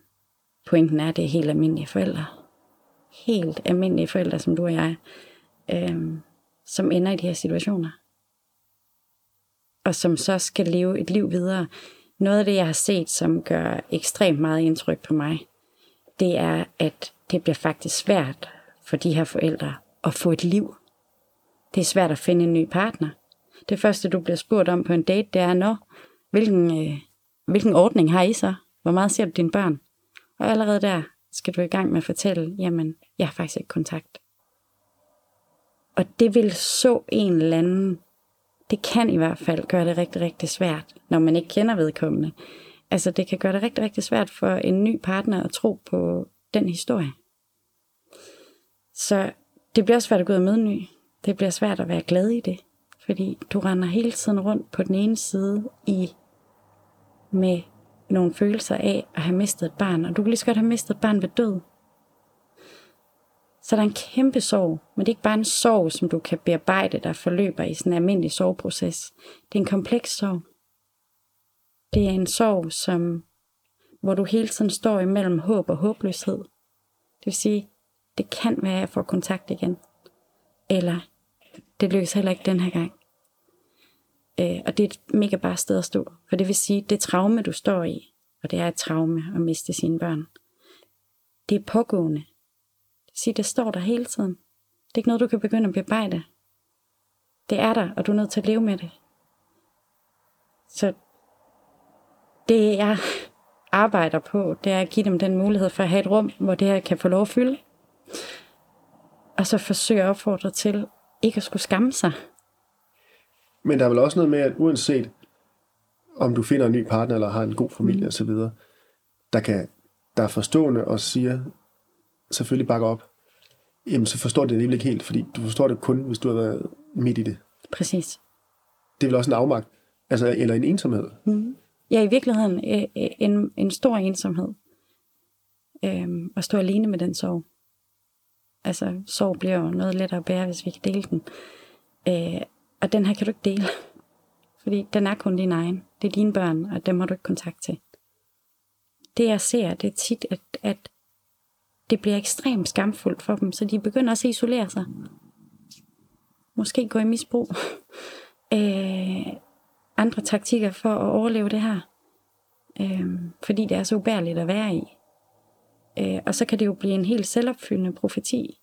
pointen er, at det er helt almindelige forældre. Helt almindelige forældre, som du og jeg, øhm, som ender i de her situationer. Og som så skal leve et liv videre. Noget af det, jeg har set, som gør ekstremt meget indtryk på mig, det er, at det bliver faktisk svært for de her forældre at få et liv. Det er svært at finde en ny partner. Det første, du bliver spurgt om på en date, det er, når, hvilken, øh, hvilken ordning har I så? Hvor meget ser du dine børn? Og allerede der skal du i gang med at fortælle, jamen, jeg har faktisk ikke kontakt. Og det vil så en eller anden, det kan i hvert fald gøre det rigtig, rigtig svært, når man ikke kender vedkommende. Altså, det kan gøre det rigtig, rigtig svært for en ny partner at tro på den historie. Så det bliver svært at gå ud og møde en ny. Det bliver svært at være glad i det, fordi du render hele tiden rundt på den ene side i med nogle følelser af at have mistet et barn, og du kan lige så godt have mistet et barn ved død. Så der er en kæmpe sorg, men det er ikke bare en sorg, som du kan bearbejde, der forløber i sådan en almindelig sorgproces. Det er en kompleks sorg. Det er en sorg, som, hvor du hele tiden står imellem håb og håbløshed. Det vil sige, det kan være, at jeg får kontakt igen. Eller det lykkes heller ikke den her gang. Øh, og det er et mega bare sted at stå. For det vil sige, det traume, du står i, og det er et traume at miste sine børn, det er pågående. Sige, det står der hele tiden. Det er ikke noget, du kan begynde at bearbejde. Det er der, og du er nødt til at leve med det. Så det jeg arbejder på, det er at give dem den mulighed for at have et rum, hvor det her kan få lov at fylde. Og så forsøge at opfordre til ikke at skulle skamme sig. Men der er vel også noget med, at uanset om du finder en ny partner, eller har en god familie mm. osv., der, kan, der er forstående og siger, selvfølgelig bakker op, jamen så forstår det alligevel ikke helt, fordi du forstår det kun, hvis du har været midt i det. Præcis. Det er vel også en afmagt, altså, eller en ensomhed. Ja, i virkeligheden øh, øh, en, en stor ensomhed. Øhm, at stå alene med den sorg. Altså, sorg bliver jo noget lettere at bære, hvis vi kan dele den. Øh, og den her kan du ikke dele. Fordi den er kun din egen. Det er dine børn, og dem har du ikke kontakt til. Det jeg ser, det er tit, at, at det bliver ekstremt skamfuldt for dem, så de begynder også at isolere sig. Måske gå i misbrug. øh, andre taktikker for at overleve det her. Øh, fordi det er så ubærligt at være i. Øh, og så kan det jo blive en helt selvopfyldende profeti.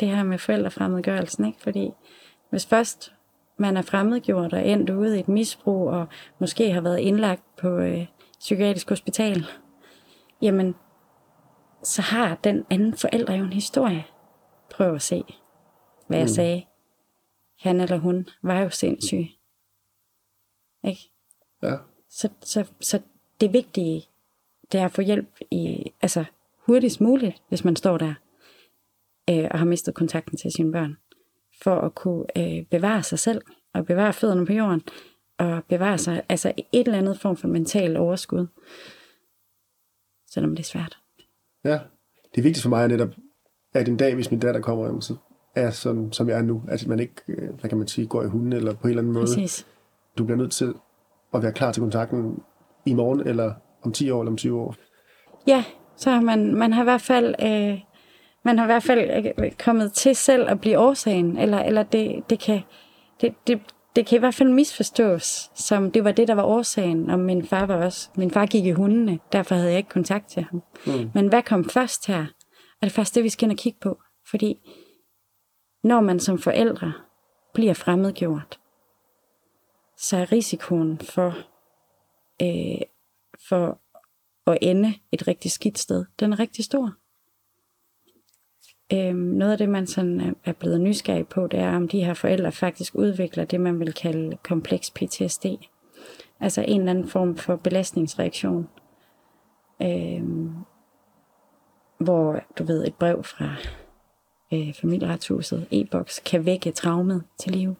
Det her med forældrefremmedgørelsen, ikke? Fordi hvis først man er fremmedgjort og endt ude i et misbrug, og måske har været indlagt på øh, psykiatrisk hospital, jamen, så har den anden forælder jo en historie. Prøv at se, hvad jeg Mm. sagde. Han eller hun var jo sindssyg. Ikke? Ja. Så, så, så det vigtige, det er at få hjælp i, altså hurtigst muligt, hvis man står der øh, og har mistet kontakten til sine børn, for at kunne øh, bevare sig selv og bevare fødderne på jorden og bevare sig, altså et eller andet form for mental overskud, selvom det er svært. Ja. Det vigtigste for mig er netop, at en dag, hvis min datter kommer hjem, så er sådan, som jeg er nu. Altså, at man ikke, øh, hvad kan man sige, går i hunden eller på en eller anden måde. Præcis. Du bliver nødt til at være klar til kontakten i morgen, eller om 10 år, eller om 20 år. Ja, så har man, man har i hvert fald, øh, man har i hvert fald øh, kommet til selv at blive årsagen, eller, eller det, det, kan, det, det, det kan i hvert fald misforstås, som det var det, der var årsagen, og min far var også, min far gik i hundene, derfor havde jeg ikke kontakt til ham. Mm. Men hvad kom først her? Er det først det, vi skal ind og kigge på? Fordi når man som forældre bliver fremmedgjort, så er risikoen for, øh, for at ende et rigtig skidt sted, den er rigtig stor. Øhm, noget af det, man sådan er- blevet nysgerrig på, det er, om de her forældre faktisk udvikler det, man vil kalde kompleks PTSD. Altså en eller anden form for belastningsreaktion. Øhm, hvor, du ved, et brev fra øh, familieretshuset, e-boks, kan vække traumet til liv.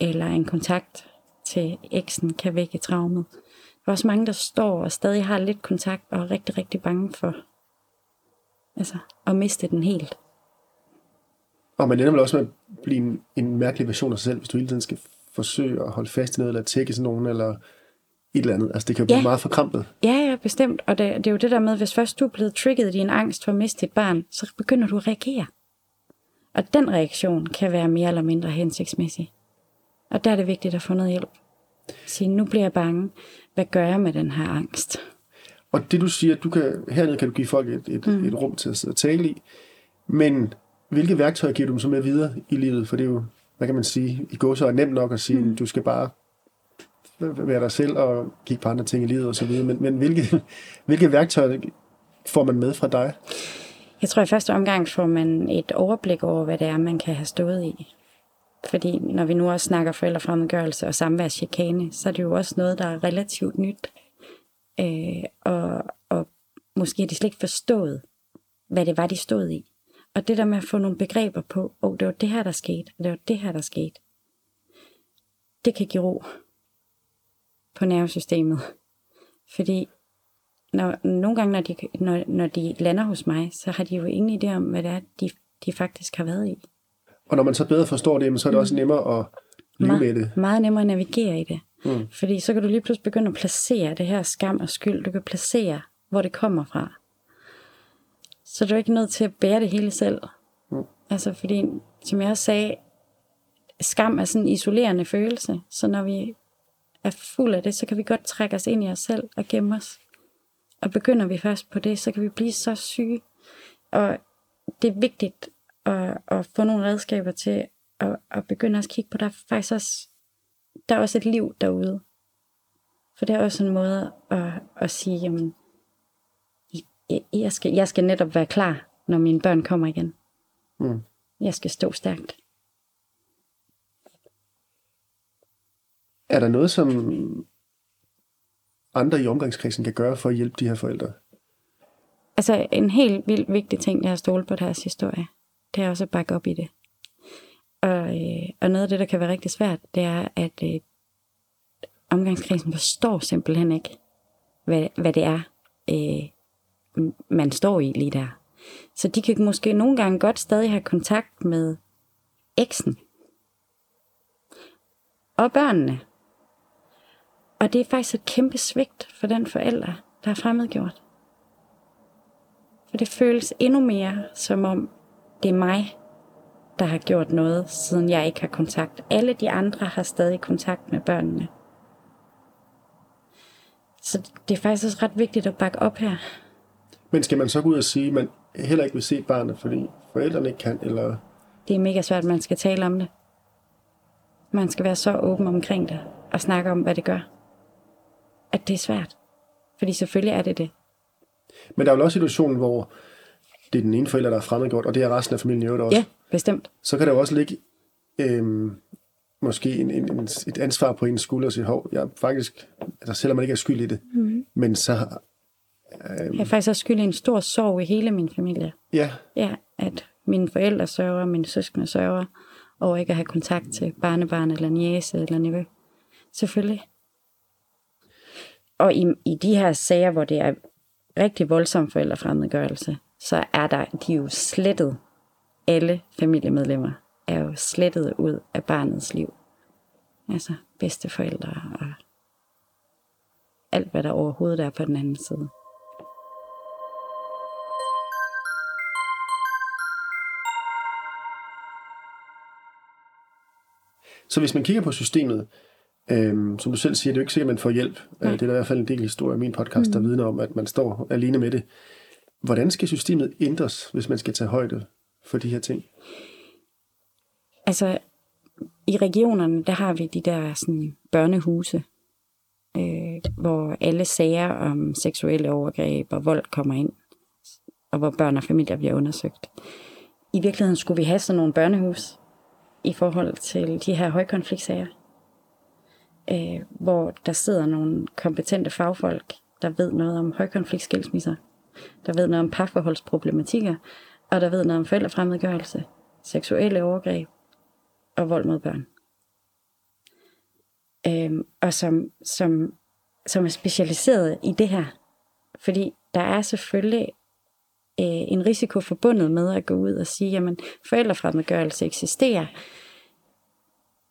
Eller en kontakt til eksen kan vække traumet. Der er også mange, der står og stadig har lidt kontakt og er rigtig, rigtig bange for altså, at miste den helt. Og man ender vel også med at blive en, en mærkelig version af sig selv, hvis du hele tiden skal forsøge at holde fast i noget, eller tække sådan nogen, eller et eller andet. Altså, det kan jo blive Ja. meget forkrampet. Ja, ja, bestemt. Og det, det er jo det der med, hvis først du er blevet trigget i din angst for at miste et barn, så begynder du at reagere. Og den reaktion kan være mere eller mindre hensigtsmæssig. Og der er det vigtigt at få noget hjælp. Sige, nu bliver jeg bange. Hvad gør jeg med den her angst? Og det du siger, du kan, hernede kan du give folk et, et, mm. et rum til at sidde og tale i, men hvilke værktøjer giver du dem så med videre i livet? For det er jo, hvad kan man sige, i går så er nemt nok at sige, mm. du skal bare være dig selv og kigge på andre ting i livet og så videre, men, men hvilke, hvilke værktøjer får man med fra dig? Jeg tror i første omgang får man et overblik over, hvad det er, man kan have stået i. Fordi når vi nu også snakker forældrefremmedgørelse og samværschikane, så er det jo også noget, der er relativt nyt. Øh, og, og måske har de slet ikke forstået, hvad det var, de stod i. Og det der med at få nogle begreber på, åh, oh, det var det her, der skete, og det var det her, der skete. Det kan give ro på nervesystemet. Fordi når, nogle gange, når de, når, når de lander hos mig, så har de jo ingen idé om, hvad det er, de, de faktisk har været i. Og når man så bedre forstår det, så er det også nemmere at leve med det. meget nemmere at navigere i det. Mm. Fordi så kan du lige pludselig begynde at placere det her skam og skyld. Du kan placere, hvor det kommer fra. Så du er ikke nødt til at bære det hele selv. Mm. Altså fordi, som jeg også sagde, skam er sådan en isolerende følelse. Så når vi er fuld af det, så kan vi godt trække os ind i os selv og gemme os. Og begynder vi først på det, så kan vi blive så syge. Og det er vigtigt at, at få nogle redskaber til at, at begynde at kigge på, der er faktisk også, der er også et liv derude. For det er også en måde at, at sige, jamen, jeg, skal, jeg skal netop være klar, når mine børn kommer igen. Mm. Jeg skal stå stærkt. Er der noget, som andre i omgangskredsen kan gøre for at hjælpe de her forældre? Altså en helt vildt vigtig ting, jeg har stolet på deres historie, det er også at bakke op i det. Og, øh, og noget af det, der kan være rigtig svært, det er, at øh, omgangskredsen forstår simpelthen ikke, hvad, hvad det er, øh, man står i lige der. Så de kan måske nogle gange godt stadig have kontakt med eksen. og børnene. Og det er faktisk et kæmpe svigt for den forælder, der er fremmedgjort. For det føles endnu mere som om, det er mig, der har gjort noget, siden jeg ikke har kontakt. Alle de andre har stadig kontakt med børnene. Så det er faktisk også ret vigtigt at bakke op her. Men skal man så gå ud og sige, at man heller ikke vil se barnet, fordi forældrene ikke kan, eller... Det er mega svært, at man skal tale om det. Man skal være så åben omkring det, og snakke om, hvad det gør. At det er svært. Fordi selvfølgelig er det det. Men der er jo også situationen, hvor det er den ene forælder, der er fremmedgjort, og det er resten af familien i øvrigt også. Ja, bestemt. Så kan der jo også ligge øhm, måske en, en, en, et ansvar på ens skulder og sige, hov, jeg faktisk, altså selvom man ikke er skyld i det, mm. men så, Jeg er faktisk også skyld i en stor sorg i hele min familie. ja, Ja, at mine forældre sørger, mine søskende sørger, over ikke at have kontakt til barnebarn eller niece eller nevø. Selvfølgelig. Og i, i de her sager, hvor det er rigtig voldsom forældrefremmedgørelse, så er der, de er jo slettet, alle familiemedlemmer er jo slettet ud af barnets liv. Altså bedsteforældre og alt, hvad der overhovedet er på den anden side. Så hvis man kigger på systemet, øhm, som du selv siger, det er jo ikke sikkert, at man får hjælp. Øh, Det er der i hvert fald en del historie i min podcast, der vidner om, at man står alene med det. Hvordan skal systemet ændres, hvis man skal tage højde for de her ting? Altså, i regionerne, der har vi de der sådan, børnehuse, øh, hvor alle sager om seksuelle overgreb og vold kommer ind, og hvor børn og familier bliver undersøgt. I virkeligheden skulle vi have sådan nogle børnehus i forhold til de her højkonfliktsager, øh, hvor der sidder nogle kompetente fagfolk, der ved noget om højkonfliktskilsmisser, der ved noget om parforholdsproblematikker, og der ved noget om forældrefremmedgørelse, seksuelle overgreb og vold mod børn. Øhm, og som, som, som er specialiseret i det her. Fordi der er selvfølgelig øh, en risiko forbundet med at gå ud og sige, jamen forældrefremmedgørelse eksisterer.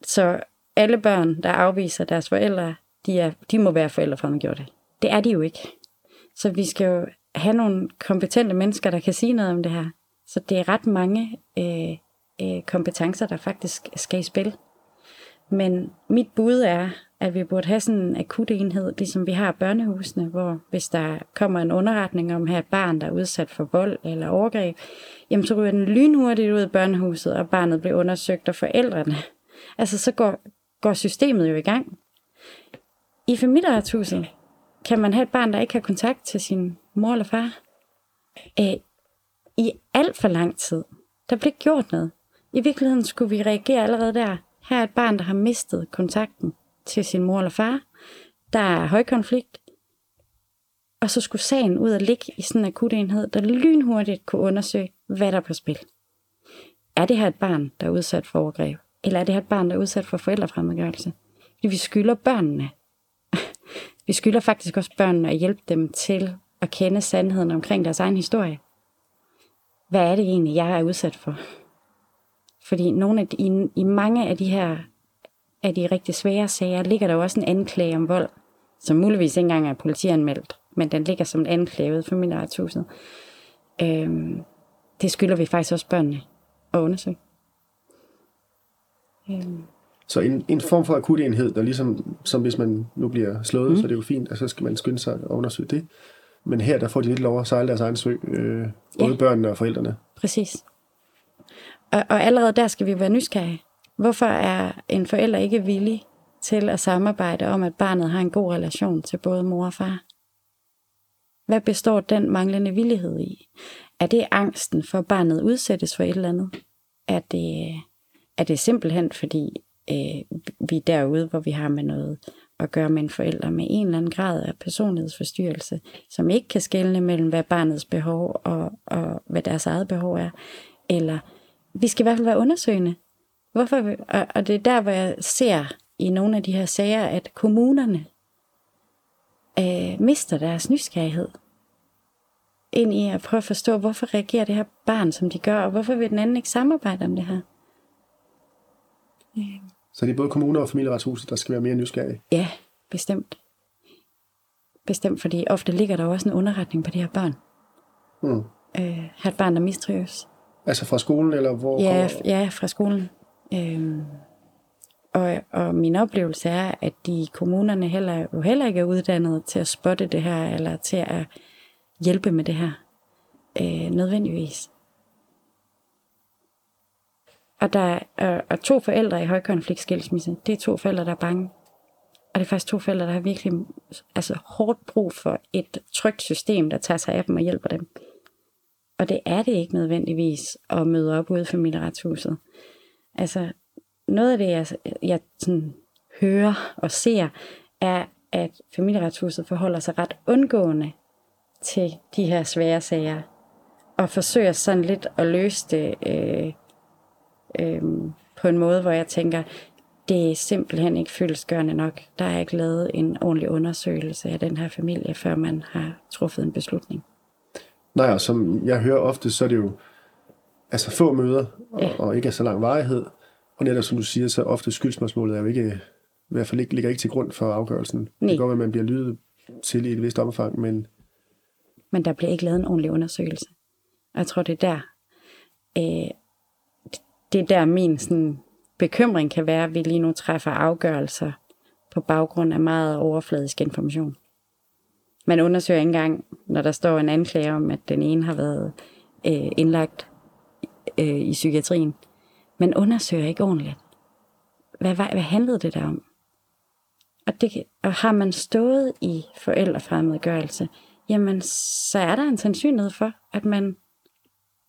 Så alle børn, der afviser deres forældre, de, er, de må være forældrefremmedgjorte. Det er de jo ikke. Så vi skal jo have nogle kompetente mennesker, der kan sige noget om det her. Så det er ret mange øh, øh, kompetencer, der faktisk skal i spil. Men mit bud er, at vi burde have sådan en akut enhed, ligesom vi har børnehusene, hvor hvis der kommer en underretning om her et barn, der er udsat for vold eller overgreb, jamen så ryger den lynhurtigt ud af børnehuset, og barnet bliver undersøgt af forældrene. Altså så går, går systemet jo i gang. I familieretshuset kan man have et barn, der ikke har kontakt til sin mor eller far. Øh, i alt for lang tid. Der blev ikke gjort noget. I virkeligheden skulle vi reagere allerede der. Her er et barn, der har mistet kontakten til sin mor eller far. Der er højkonflikt. Og så skulle sagen ud og ligge i sådan en akut enhed, der lynhurtigt kunne undersøge, hvad der er på spil. Er det her et barn, der er udsat for overgreb? Eller er det her et barn, der er udsat for forældrefremmedgørelse? Fordi vi skylder børnene. vi skylder faktisk også børnene at hjælpe dem til at kende sandheden omkring deres egen historie. Hvad er det egentlig, jeg er udsat for? Fordi nogle af de, i, i mange af de her af de rigtig svære sager, ligger der jo også en anklage om vold, som muligvis ikke engang er politianmeldt, men den ligger som en anklage for familieretshuset. Øhm, det skylder vi faktisk også børnene at undersøge. Øhm, Så en, en form for akut enhed, der ligesom, som hvis man nu bliver slået, mm. så er det jo fint, og så skal man skynde sig at undersøge det. Men her, der får de lidt lov at sejle deres egen sø, øh, både Ja. børnene og forældrene. Præcis. Og, og allerede der skal vi være nysgerrige. Hvorfor er en forælder ikke villig til at samarbejde om, at barnet har en god relation til både mor og far? Hvad består den manglende villighed i? Er det angsten for, at barnet udsættes for et eller andet? Er det, er det simpelthen fordi, øh, vi er derude, hvor vi har med noget at gøre med en forælder med en eller anden grad af personlighedsforstyrrelse, som ikke kan skelne mellem, hvad barnets behov og, og hvad deres eget behov er? Eller vi skal i hvert fald være undersøgende. Hvorfor? vi- Og, og det er der, hvor jeg ser i nogle af de her sager, at kommunerne øh, mister deres nysgerrighed ind i at prøve at forstå, hvorfor reagerer det her barn, som de gør, og hvorfor vil den anden ikke samarbejde om det her? Øhm. Så det er både kommuner og familieretshuset, der skal være mere nysgerrige. Ja, bestemt. Bestemt, fordi ofte ligger der også en underretning på de her børn. Mm. Øh, har et barn, der mistrives. Altså fra skolen, eller hvor Ja, kommer... ja fra skolen. Øhm, og, og min oplevelse er, at de kommunerne heller, jo heller ikke er uddannet til at spotte det her, eller til at hjælpe med det her. Øh, nødvendigvis. Og der er og to forældre i højkonfliktskilsmisse. Det er to forældre, der er bange. Og det er faktisk to forældre, der har virkelig altså, hårdt brug for et trygt system, der tager sig af dem og hjælper dem. Og det er det ikke nødvendigvis at møde op ude i familieretshuset. Altså, noget af det, jeg, jeg sådan hører og ser, er, at familieretshuset forholder sig ret undgående til de her svære sager, og forsøger sådan lidt at løse det øh, øh, på en måde, hvor jeg tænker, det er simpelthen ikke fyldesgørende nok. Der er ikke lavet en ordentlig undersøgelse af den her familie, før man har truffet en beslutning. Nej, og som jeg hører ofte, så er det jo altså få møder, og, Ja. og ikke af så lang varighed. Og netop som du siger, så ofte skyldsmålsmålet er jo ikke, i hvert fald ikke, ligger ikke til grund for afgørelsen. Det Nej. kan godt være, at man bliver lyttet til i et vist omfang, men men der bliver ikke lavet en ordentlig undersøgelse. Og jeg tror, det er der, øh, det er der min sådan, bekymring kan være, at vi lige nu træffer afgørelser på baggrund af meget overfladisk information. Man undersøger ikke engang, når der står en anklage om, at den ene har været øh, indlagt øh, i psykiatrien. Man undersøger ikke ordentligt. Hvad, hvad, hvad handlede det der om? Og, det, og har man stået i forældrefremmedgørelse, jamen så er der en sandsynlighed for, at man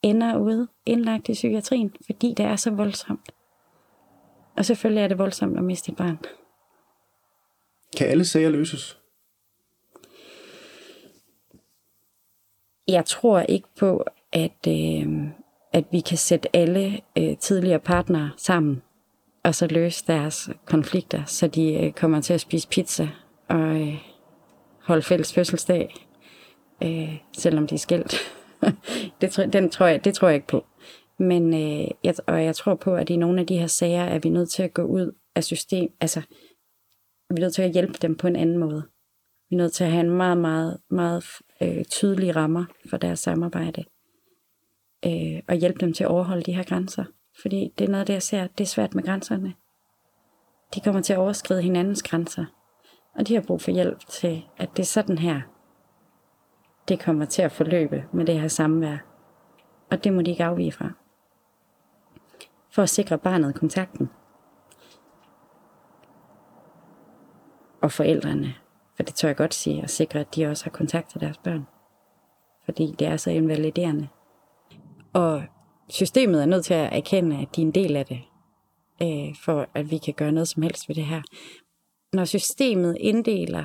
ender ude indlagt i psykiatrien, fordi det er så voldsomt. Og selvfølgelig er det voldsomt at miste et barn. kan alle sager løses? Jeg tror ikke på, at, øh, at vi kan sætte alle øh, tidligere partnere sammen, og så løse deres konflikter, så de øh, kommer til at spise pizza og øh, holde fælles fødselsdag, øh, selvom de er skilt det, den tror jeg, det tror jeg ikke på. Men øh, jeg, og jeg tror på, at i nogle af de her sager er vi nødt til at gå ud af system, altså vi er nødt til at hjælpe dem på en anden måde. Vi er nødt til at have en meget, meget, meget øh, tydelige rammer for deres samarbejde. Øh, og hjælpe dem til at overholde de her grænser. Fordi det er noget, det jeg ser, det er svært med grænserne. De kommer til at overskride hinandens grænser. Og de har brug for hjælp til, at det er sådan her, det kommer til at forløbe med det her samvær. Og det må de ikke afvige fra. For at sikre barnet kontakten. Og forældrene. For det tør jeg godt sige, at sikre, at de også har kontakt til deres børn. Fordi det er så invaliderende. Og systemet er nødt til at erkende, at de er en del af det. Øh, for at vi kan gøre noget som helst ved det her. Når systemet inddeler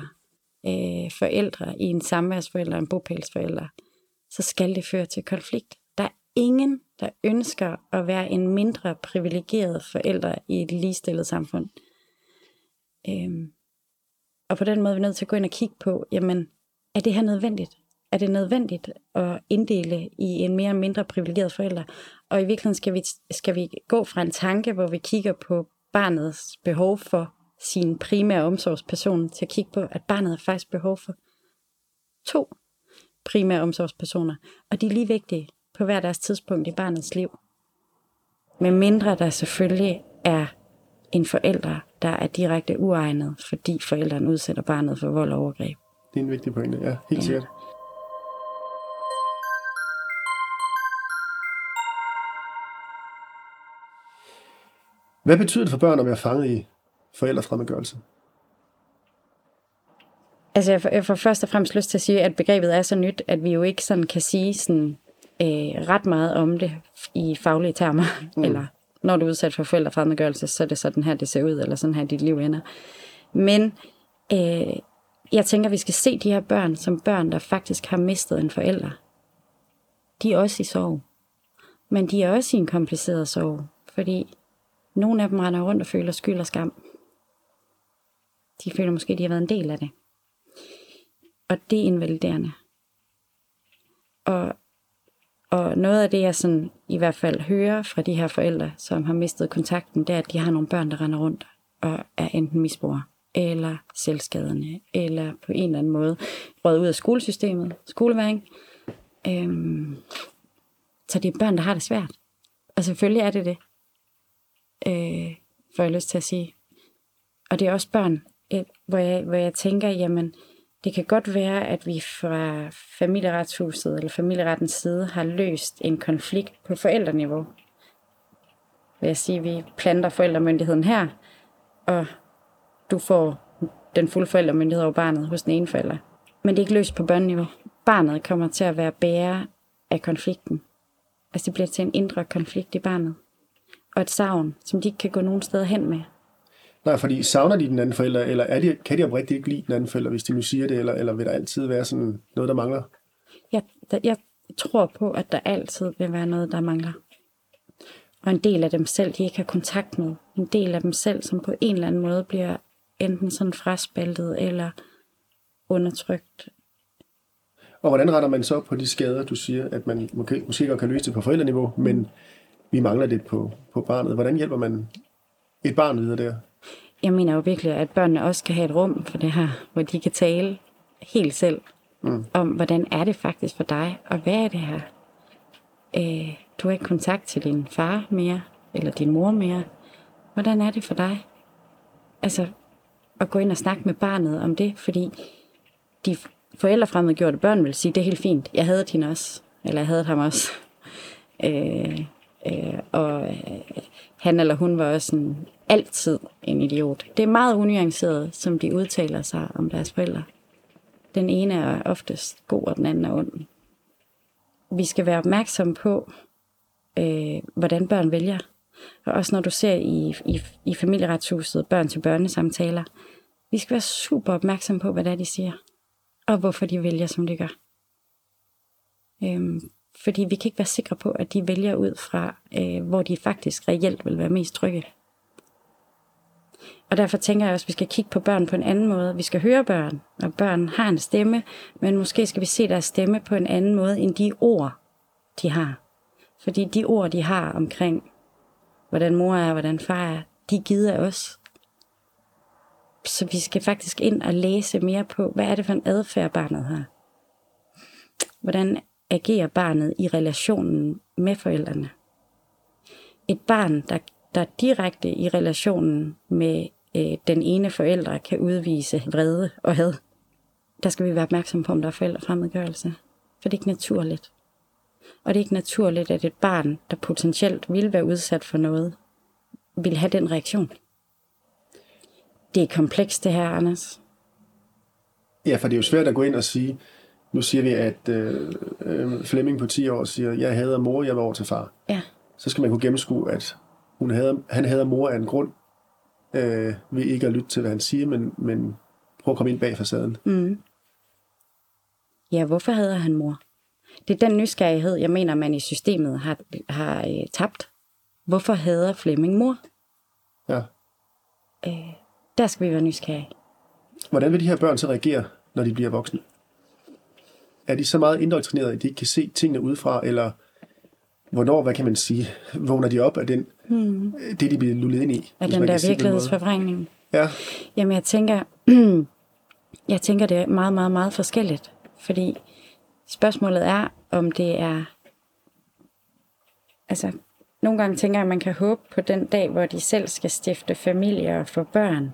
øh, forældre i en samværsforælder en bopælsforælder, så skal det føre til konflikt. Der er ingen, der ønsker at være en mindre privilegeret forælder i et ligestillet samfund. Øhm, og på den måde er vi nødt til at gå ind og kigge på, jamen, er det her nødvendigt? Er det nødvendigt at inddele i en mere og mindre privilegeret forælder? Og i virkeligheden skal vi, skal vi gå fra en tanke, hvor vi kigger på barnets behov for sin primære omsorgsperson, til at kigge på, at barnet har faktisk behov for to primære omsorgspersoner. Og de er lige vigtige på hver deres tidspunkt i barnets liv. Med mindre der selvfølgelig er en forælder, der er direkte uegnet, fordi forældrene udsætter barnet for vold og overgreb. Det er en vigtig pointe, ja, helt Ja. sikkert. Hvad betyder det for børn at være fanget i forældrefremmedgørelse? Altså jeg får, jeg får først og fremmest lyst til at sige, at begrebet er så nyt, at vi jo ikke sådan kan sige sådan, øh, ret meget om det i faglige termer. Mm. Eller når du er udsat for forældrefremmedgørelse, så er det sådan her, det ser ud, eller sådan her, dit liv ender. Men øh, jeg tænker, vi skal se de her børn som børn, der faktisk har mistet en forælder. De er også i sorg. Men de er også i en kompliceret sorg, fordi nogle af dem render rundt og føler skyld og skam. De føler måske, at de har været en del af det. Og det er invaliderende. Og, og noget af det, jeg sådan, i hvert fald hører fra de her forældre, som har mistet kontakten, det er, at de har nogle børn, der render rundt og er enten misbrugere eller selvskadende, eller på en eller anden måde røget ud af skolesystemet, skoleværing. Øhm, så det er børn, der har det svært. Og selvfølgelig er det det, øh, får jeg lyst til at sige. Og det er også børn, Øh, hvor, jeg, hvor jeg tænker, jamen, det kan godt være, at vi fra familieretshuset eller familierettens side har løst en konflikt på forældreniveau. Vil jeg sige, at vi planter forældremyndigheden her, og du får den fulde forældremyndighed over barnet hos den ene forælder. Men det er ikke løst på børneniveau. Barnet kommer til at være bærer af konflikten. Altså det bliver til en indre konflikt i barnet. Og et savn, som de ikke kan gå nogen steder hen med. Nej, fordi savner de den anden forælder, eller er de, kan de oprigtigt ikke lide den anden forælder, hvis de nu siger det, eller, eller vil der altid være sådan noget, der mangler? Jeg, der, jeg tror på, at der altid vil være noget, der mangler. Og en del af dem selv, de ikke har kontakt med. En del af dem selv, som på en eller anden måde bliver enten sådan fraspaltet eller undertrykt. Og hvordan retter man så på de skader, du siger, at man måske, måske godt kan løse det på forældreniveau, men vi mangler det på, på barnet. Hvordan hjælper man et barn videre der? Jeg mener jo virkelig, at børnene også skal have et rum for det her, hvor de kan tale helt selv mm. om, hvordan er det faktisk for dig, og hvad er det her? Øh, du har ikke kontakt til din far mere, eller din mor mere. Hvordan er det for dig? Altså, at gå ind og snakke med barnet om det, fordi de forældrefremmedgjorte børn vil sige, det er helt fint, jeg havde hende også, eller jeg havde ham også. Øh, øh, og øh, han eller hun var også sådan, altid en idiot. Det er meget unuanceret, som de udtaler sig om deres forældre. Den ene er oftest god, og den anden er ond. Vi skal være opmærksomme på, øh, hvordan børn vælger. Og også når du ser i, i, i familieretshuset børn til børnesamtaler, vi skal være super opmærksomme på, hvad det er, de siger. Og hvorfor de vælger, som de gør. Øhm, fordi vi kan ikke være sikre på, at de vælger ud fra, øh, hvor de faktisk reelt vil være mest trygge. Og derfor tænker jeg også, at vi skal kigge på børn på en anden måde. Vi skal høre børn, og børn har en stemme, men måske skal vi se deres stemme på en anden måde end de ord, de har. Fordi de ord, de har omkring, hvordan mor er, hvordan far er, de gider os. Så vi skal faktisk ind og læse mere på, hvad er det for en adfærd, barnet har. Hvordan agerer barnet i relationen med forældrene. Et barn, der, der direkte i relationen med øh, den ene forælder kan udvise vrede og had, der skal vi være opmærksom på, om der er forældrefremmedgørelse. For det er ikke naturligt. Og det er ikke naturligt, at et barn, der potentielt vil være udsat for noget, vil have den reaktion. Det er komplekst det her, Anders. Ja, for det er jo svært at gå ind og sige, nu siger vi, at øh, øh, Flemming på 10 år siger, jeg hader mor, jeg vil over til far. Ja. Så skal man kunne gennemskue, at hun hader, han hader mor af en grund, øh, ved ikke at lytte til, hvad han siger, men, men prøv at komme ind bag facaden. Mm. Ja, hvorfor hader han mor? Det er den nysgerrighed, jeg mener, man i systemet har, har øh, tabt. Hvorfor hader Flemming mor? Ja. Øh, der skal vi være nysgerrige. Hvordan vil de her børn så reagere, når de bliver voksne? Er de så meget indoktrineret, at de ikke kan se tingene udefra, eller hvornår, hvad kan man sige, vågner de op af den, hmm. det, de bliver lullet ind i? Af den der virkelighedsforvrængning? Ja. Jamen, jeg tænker, jeg tænker, det er meget, meget, meget forskelligt. Fordi spørgsmålet er, om det er... Altså, nogle gange tænker jeg, at man kan håbe på den dag, hvor de selv skal stifte familie og få børn,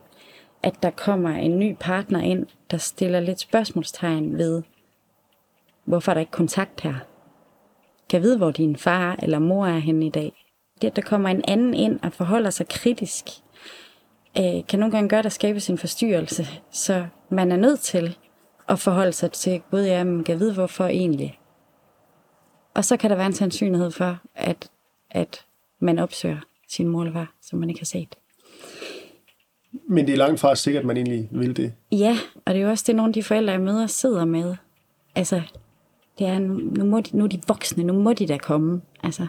at der kommer en ny partner ind, der stiller lidt spørgsmålstegn ved, hvorfor er der ikke kontakt her? Kan vide, hvor din far eller mor er henne i dag? Det, at der kommer en anden ind og forholder sig kritisk, øh, kan nogle gange gøre, at der skabes en forstyrrelse, så man er nødt til at forholde sig til, gud ja, man kan vide, hvorfor egentlig. Og så kan der være en sandsynlighed for, at, at man opsøger sin mor eller far, som man ikke har set. Men det er langt fra sikkert, at man egentlig vil det. Ja, og det er jo også det, nogle af de forældre, jeg møder, sidder med. Altså, det er, nu, må de, nu er de voksne, nu må de da komme. Altså.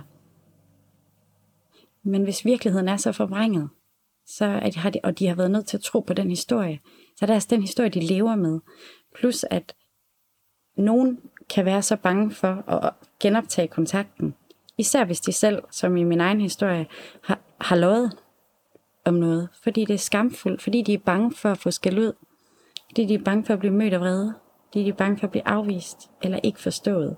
Men hvis virkeligheden er så forvrænget, så at, har de, og de har været nødt til at tro på den historie, så er det altså den historie, de lever med. Plus at nogen kan være så bange for at genoptage kontakten. Især hvis de selv, som i min egen historie, har, har løjet. om noget, fordi det er skamfuldt, fordi de er bange for at få skæld ud, fordi de er bange for at blive mødt af vrede, fordi de er bange for at blive afvist eller ikke forstået.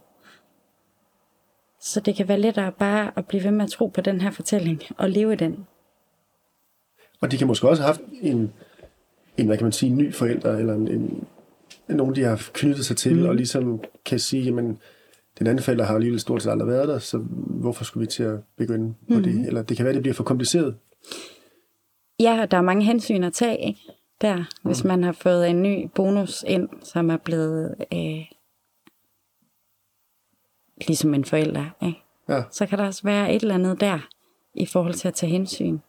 Så det kan være lettere bare at blive ved med at tro på den her fortælling og leve i den. Og de kan måske også have haft en, en hvad kan man sige, en ny forælder, eller en, en, nogen, de har knyttet sig til, mm. og ligesom kan sige, jamen, den anden forælder har jo alligevel stort set aldrig været der, så hvorfor skulle vi til at begynde på mm. det? Eller det kan være, det bliver for kompliceret. Ja, der er mange hensyn at tage, ikke? Der, mm. hvis man har fået en ny bonus ind, som er blevet øh, ligesom en forælder, ikke? Ja. så kan der også være et eller andet der, i forhold til at tage hensyn.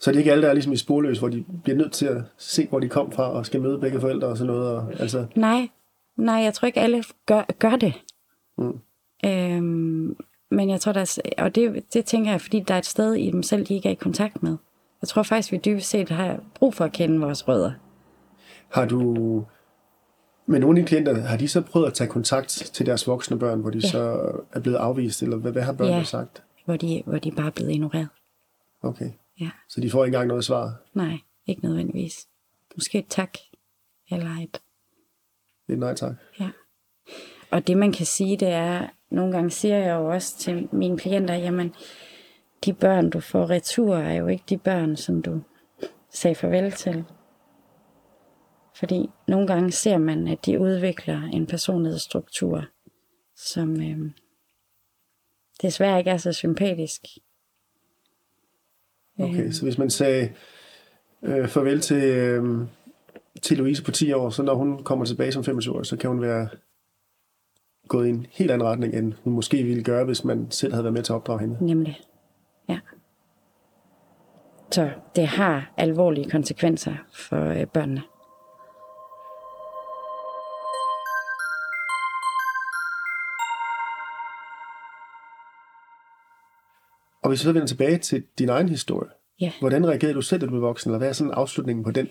Så det er ikke alle, der er ligesom i sporløs, hvor de bliver nødt til at se, hvor de kom fra, og skal møde begge forældre og sådan noget. Og, altså, Nej, nej, jeg tror ikke alle gør, gør det. Mm. Øhm, men jeg tror, der er, og det, det tænker jeg, fordi der er et sted i dem selv, de ikke er i kontakt med. Jeg tror faktisk, vi dybest set har brug for at kende vores rødder. har du med nogle af dine klienter, har de så prøvet at tage kontakt til deres voksne børn, hvor de Ja. så er blevet afvist, eller hvad, hvad har børnene Ja. sagt? Hvor de, hvor de bare er blevet ignoreret. Okay. Ja, Så de får ikke engang noget svar. nej, ikke nødvendigvis. Måske et tak, eller et et nej tak. Ja. Og det man kan sige, det er, nogle gange siger jeg jo også til mine klienter, jamen, de børn, du får retur, er jo ikke de børn, som du sagde farvel til. Fordi nogle gange ser man, at de udvikler en personlighedsstruktur, som øh, desværre ikke er så sympatisk. Okay, så hvis man sagde øh, farvel til, øh, til Louise på 10 år, så når hun kommer tilbage som 25 år, så kan hun være gået i en helt anden retning, end hun måske ville gøre, hvis man selv havde været med til at opdrage hende. Nemlig. Så det har alvorlige konsekvenser for øh, børnene. Og hvis vi så vender tilbage til din egen historie, Ja. hvordan reagerede du selv, da du blev voksen, eller hvad er sådan afslutningen på den,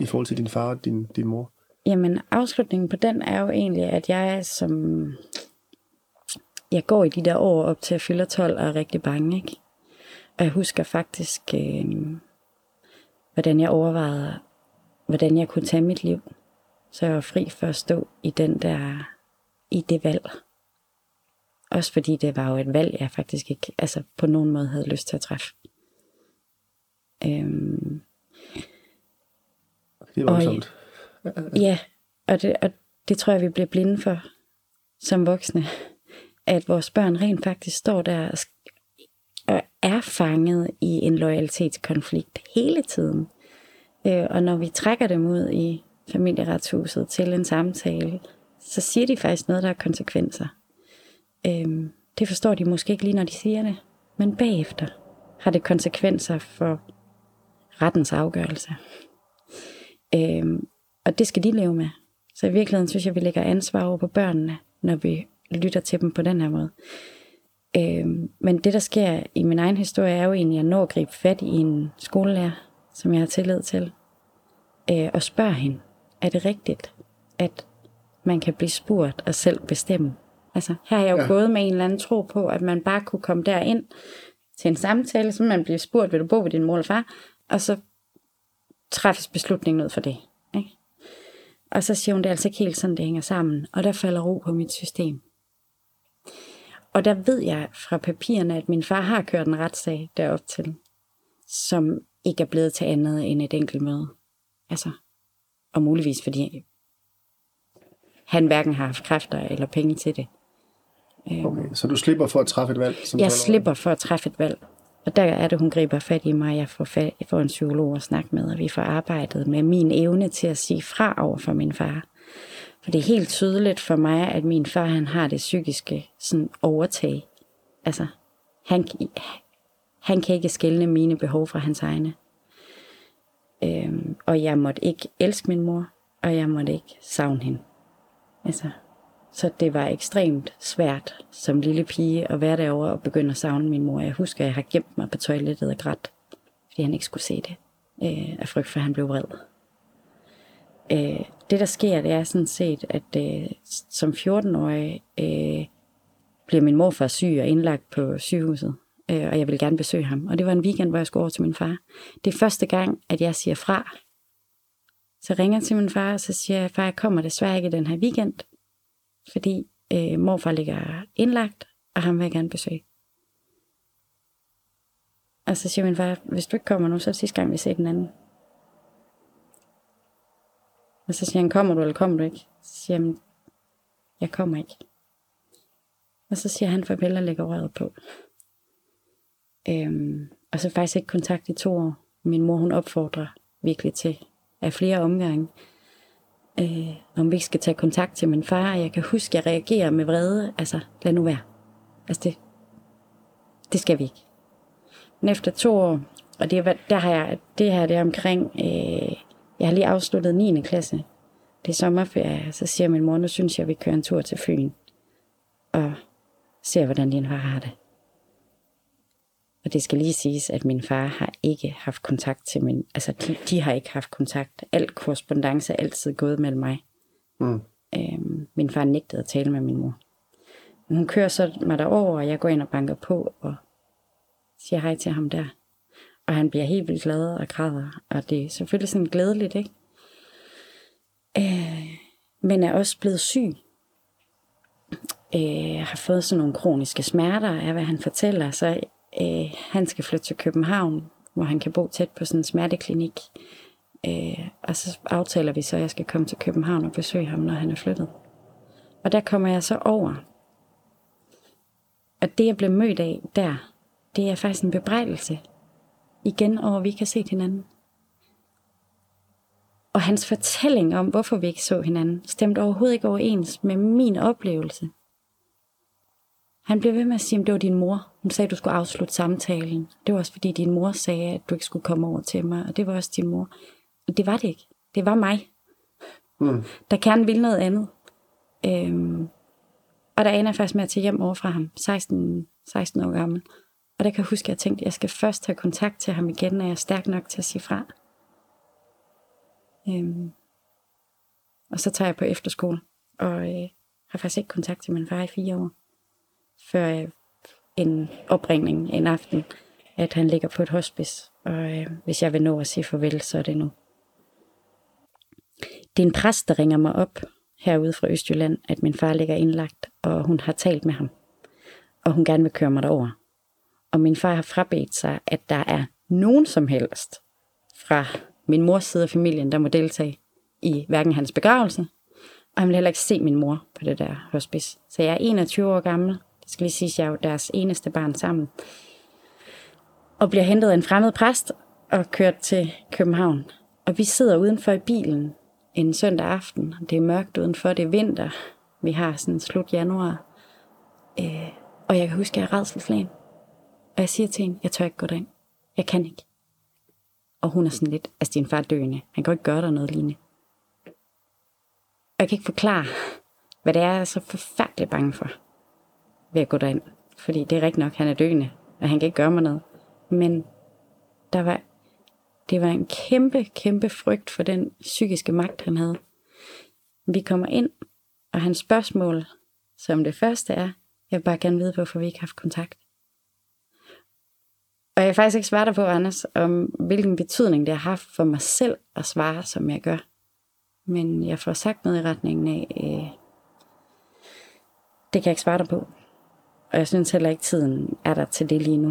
i forhold til din far og din, din mor? Jamen, afslutningen på den er jo egentlig, at jeg som... Jeg går i de der år op til at fylde 12 og er rigtig bange, ikke? Og jeg husker faktisk, øh, hvordan jeg overvejede, hvordan jeg kunne tage mit liv. Så jeg var fri for at stå i den der, i det valg. Også fordi det var jo et valg, jeg faktisk ikke altså på nogen måde havde lyst til at træffe. Øhm, Det Oj. voldsomt. Ja, og det, og det tror jeg, vi bliver blinde for som voksne. At vores børn rent faktisk står der og er fanget i en loyalitetskonflikt hele tiden. Øh, og når vi trækker dem ud i familieretshuset til en samtale, så siger de faktisk noget, der har konsekvenser. Øh, det forstår de måske ikke lige, når de siger det. Men bagefter har det konsekvenser for rettens afgørelse. Øhm, og det skal de leve med. Så i virkeligheden synes jeg, vi lægger ansvar over på børnene, når vi lytter til dem på den her måde. Øhm, men det, der sker i min egen historie, er jo egentlig at nå at gribe fat i en skolelærer, som jeg har tillid til, øh, og spørge hende, er det rigtigt, at man kan blive spurgt og selv bestemme? Altså, her har jeg jo ja. gået med en eller anden tro på, at man bare kunne komme derind til en samtale, så man bliver spurgt, vil du bo ved din mor eller far? Og så træffes beslutningen ud for det. Ikke? Og så siger hun, det er altså ikke helt sådan, det hænger sammen. Og der falder ro på mit system. Og der ved jeg fra papirerne, at min far har kørt en retssag derop til, som ikke er blevet til andet end et enkelt møde. Altså, og muligvis fordi han hverken har haft kræfter eller penge til det. Okay, så du slipper for at træffe et valg? Som Jeg 12-årig? slipper for at træffe et valg. Og der er det, hun griber fat i mig. Jeg får, fat, jeg får en psykolog at snakke med, og vi får arbejdet med min evne til at sige fra over for min far. For det er helt tydeligt for mig, at min far han har det psykiske sådan overtag. Altså, han, han kan ikke skælne mine behov fra hans egne. Øhm, og jeg måtte ikke elske min mor, og jeg måtte ikke savne hende. Altså, så det var ekstremt svært som lille pige at være derovre og begynde at savne min mor. Jeg husker, at jeg har gemt mig på toilettet og grædt, fordi han ikke skulle se det. Øh, af frygt for, at han blev vred. Øh, det, der sker, det er sådan set, at øh, som 14-årig øh, bliver min morfar syg og indlagt på sygehuset. øh, og jeg ville gerne besøge ham. Og det var en weekend, hvor jeg skulle over til min far. Det er første gang, at jeg siger fra. Så ringer jeg til min far, og så siger jeg, far, jeg kommer desværre ikke den her weekend, fordi øh, morfar ligger indlagt, og han vil jeg gerne besøge. Og så siger min far, hvis du ikke kommer nu, så er det sidste gang, vi ser den anden. Og så siger han, kommer du eller kommer du ikke? Så siger han, jeg kommer ikke. Og så siger han farvel og lægger røret på. Øhm, og så faktisk ikke kontakt i to år. Min mor, hun opfordrer virkelig til af flere omgange, øh, om vi ikke skal tage kontakt til min far. Jeg kan huske, jeg reagerer med vrede. Altså, lad nu være. Altså, det, det skal vi ikke. Men efter to år, og det, er- der har jeg, det her det er omkring, øh, jeg har lige afsluttet 9. klasse. Det er sommerferie, så siger min mor, nu synes jeg, vi kører en tur til Fyn. Og ser, hvordan din far har det. Og det skal lige siges, at min far har ikke haft kontakt til min... Altså, de, de har ikke haft kontakt. Alt korrespondence er altid gået mellem mig. Mm. Øhm, min far nægtede at tale med min mor. Hun kører så mig derover, og jeg går ind og banker på og siger hej til ham der. Og han bliver helt vildt glad og græder. Og det er selvfølgelig sådan glædeligt, ikke? Øh, men er også blevet syg. Øh, har fået sådan nogle kroniske smerter af, hvad han fortæller. Så øh, han skal flytte til København, hvor han kan bo tæt på sådan en smerteklinik. Øh, og så aftaler vi så, at jeg skal komme til København og besøge ham, når han er flyttet. Og der kommer jeg så over. Og det, jeg blev mødt af der, det er faktisk en bebrejdelse. Igen over, at vi ikke har set hinanden. Og hans fortælling om, hvorfor vi ikke så hinanden, stemte overhovedet ikke overens med min oplevelse. Han blev ved med at sige, at det var din mor. Hun sagde, at du skulle afslutte samtalen. Det var også fordi, din mor sagde, at du ikke skulle komme over til mig. Og det var også din mor. Og det var det ikke. Det var mig. Mm. Der kan ville noget andet. Øhm, og der ender jeg faktisk med at tage hjem over fra ham. 16, 16 år gammel. Og der kan jeg huske, at jeg tænkte, at jeg skal først have kontakt til ham igen, når jeg er stærk nok til at sige fra. Øhm, og så tager jeg på efterskole, og øh, har faktisk ikke kontakt til min far i fire år. Før øh, en opringning en aften, at han ligger på et hospice. Og øh, hvis jeg vil nå at sige farvel, så er det nu. Det er en præst, der ringer mig op herude fra Østjylland, at min far ligger indlagt, og hun har talt med ham. Og hun gerne vil køre mig derover. Og min far har frabedt sig, at der er nogen som helst fra min mors side af familien, der må deltage i hverken hans begravelse, og han vil heller ikke se min mor på det der hospice. Så jeg er 21 år gammel. Det skal lige sige, jeg er jo deres eneste barn sammen. Og bliver hentet af en fremmed præst og kørt til København. Og vi sidder udenfor i bilen en søndag aften. Det er mørkt udenfor, det er vinter. Vi har sådan slut januar. Øh, og jeg kan huske, at jeg er redselslagen. Og jeg siger til hende, jeg tør ikke gå derind. Jeg kan ikke. Og hun er sådan lidt, altså din far er døende. Han kan jo ikke gøre dig noget lignende. Og jeg kan ikke forklare, hvad det er, jeg er så forfærdeligt bange for ved at gå derind. Fordi det er rigtigt nok, han er døende, og han kan ikke gøre mig noget. Men der var, det var en kæmpe, kæmpe frygt for den psykiske magt, han havde. Vi kommer ind, og hans spørgsmål, som det første er, jeg vil bare gerne vide, hvorfor vi ikke har haft kontakt. Og jeg er faktisk ikke svare dig på, Anders, om hvilken betydning det har haft for mig selv at svare, som jeg gør. Men jeg får sagt noget i retningen af, øh, det kan jeg ikke svare dig på. Og jeg synes heller ikke, tiden er der til det lige nu.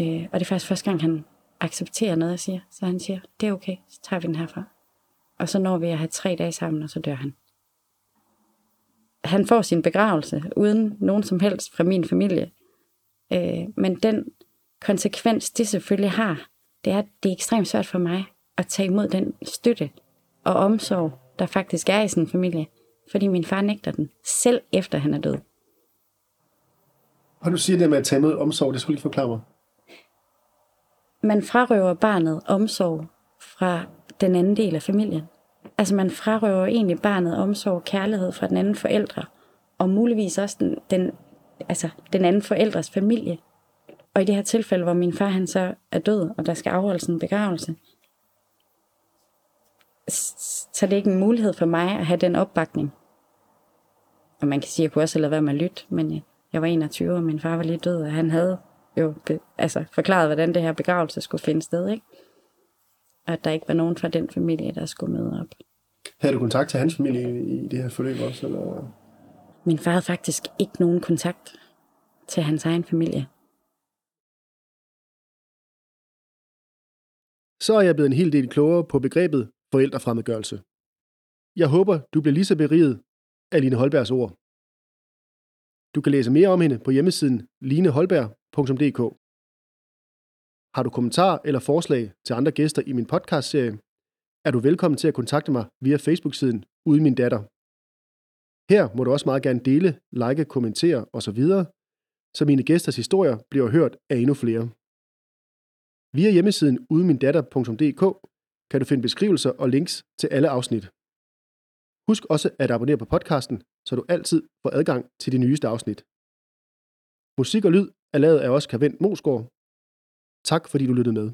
Øh, og det er faktisk første gang, han accepterer noget, jeg siger. Så han siger, det er okay, så tager vi den herfra. Og så når vi at have tre dage sammen, og så dør han. Han får sin begravelse, uden nogen som helst fra min familie. Øh, men den konsekvens, det selvfølgelig har, det er, at det er ekstremt svært for mig at tage imod den støtte og omsorg, der faktisk er i sådan en familie. Fordi min far nægter den, selv efter han er død. Og du siger det med at tage imod omsorg, det skulle lige forklare mig. man frarøver barnet omsorg fra den anden del af familien. Altså man frarøver egentlig barnet omsorg og kærlighed fra den anden forældre, og muligvis også den, den, altså den anden forældres familie. Og i det her tilfælde, hvor min far han så er død, og der skal afholdes en begravelse, så er det ikke en mulighed for mig at have den opbakning. Og man kan sige, at jeg kunne også have lavet være med at lytte, men jeg- jeg var 21, og min far var lige død, og han havde jo be, altså, forklaret, hvordan det her begravelse skulle finde sted, ikke? Og at der ikke var nogen fra den familie, der skulle møde op. Havde du kontakt til hans familie i det her forløb også? Eller? Min far havde faktisk ikke nogen kontakt til hans egen familie. Så er jeg blevet en hel del klogere på begrebet forældrefremmedgørelse. Jeg håber, du bliver lige så beriget af Line Holbergs ord. Du kan læse mere om hende på hjemmesiden lineholberg.dk. Har du kommentarer eller forslag til andre gæster i min podcastserie, er du velkommen til at kontakte mig via Facebook-siden Uden Min Datter. Her må du også meget gerne dele, like, kommentere osv., så mine gæsters historier bliver hørt af endnu flere. Via hjemmesiden udenmindatter.dk kan du finde beskrivelser og links til alle afsnit. Husk også at abonnere på podcasten, så du altid får adgang til de nyeste afsnit. Musik og lyd er lavet af os Kavent Mosgaard. Tak fordi du lyttede med.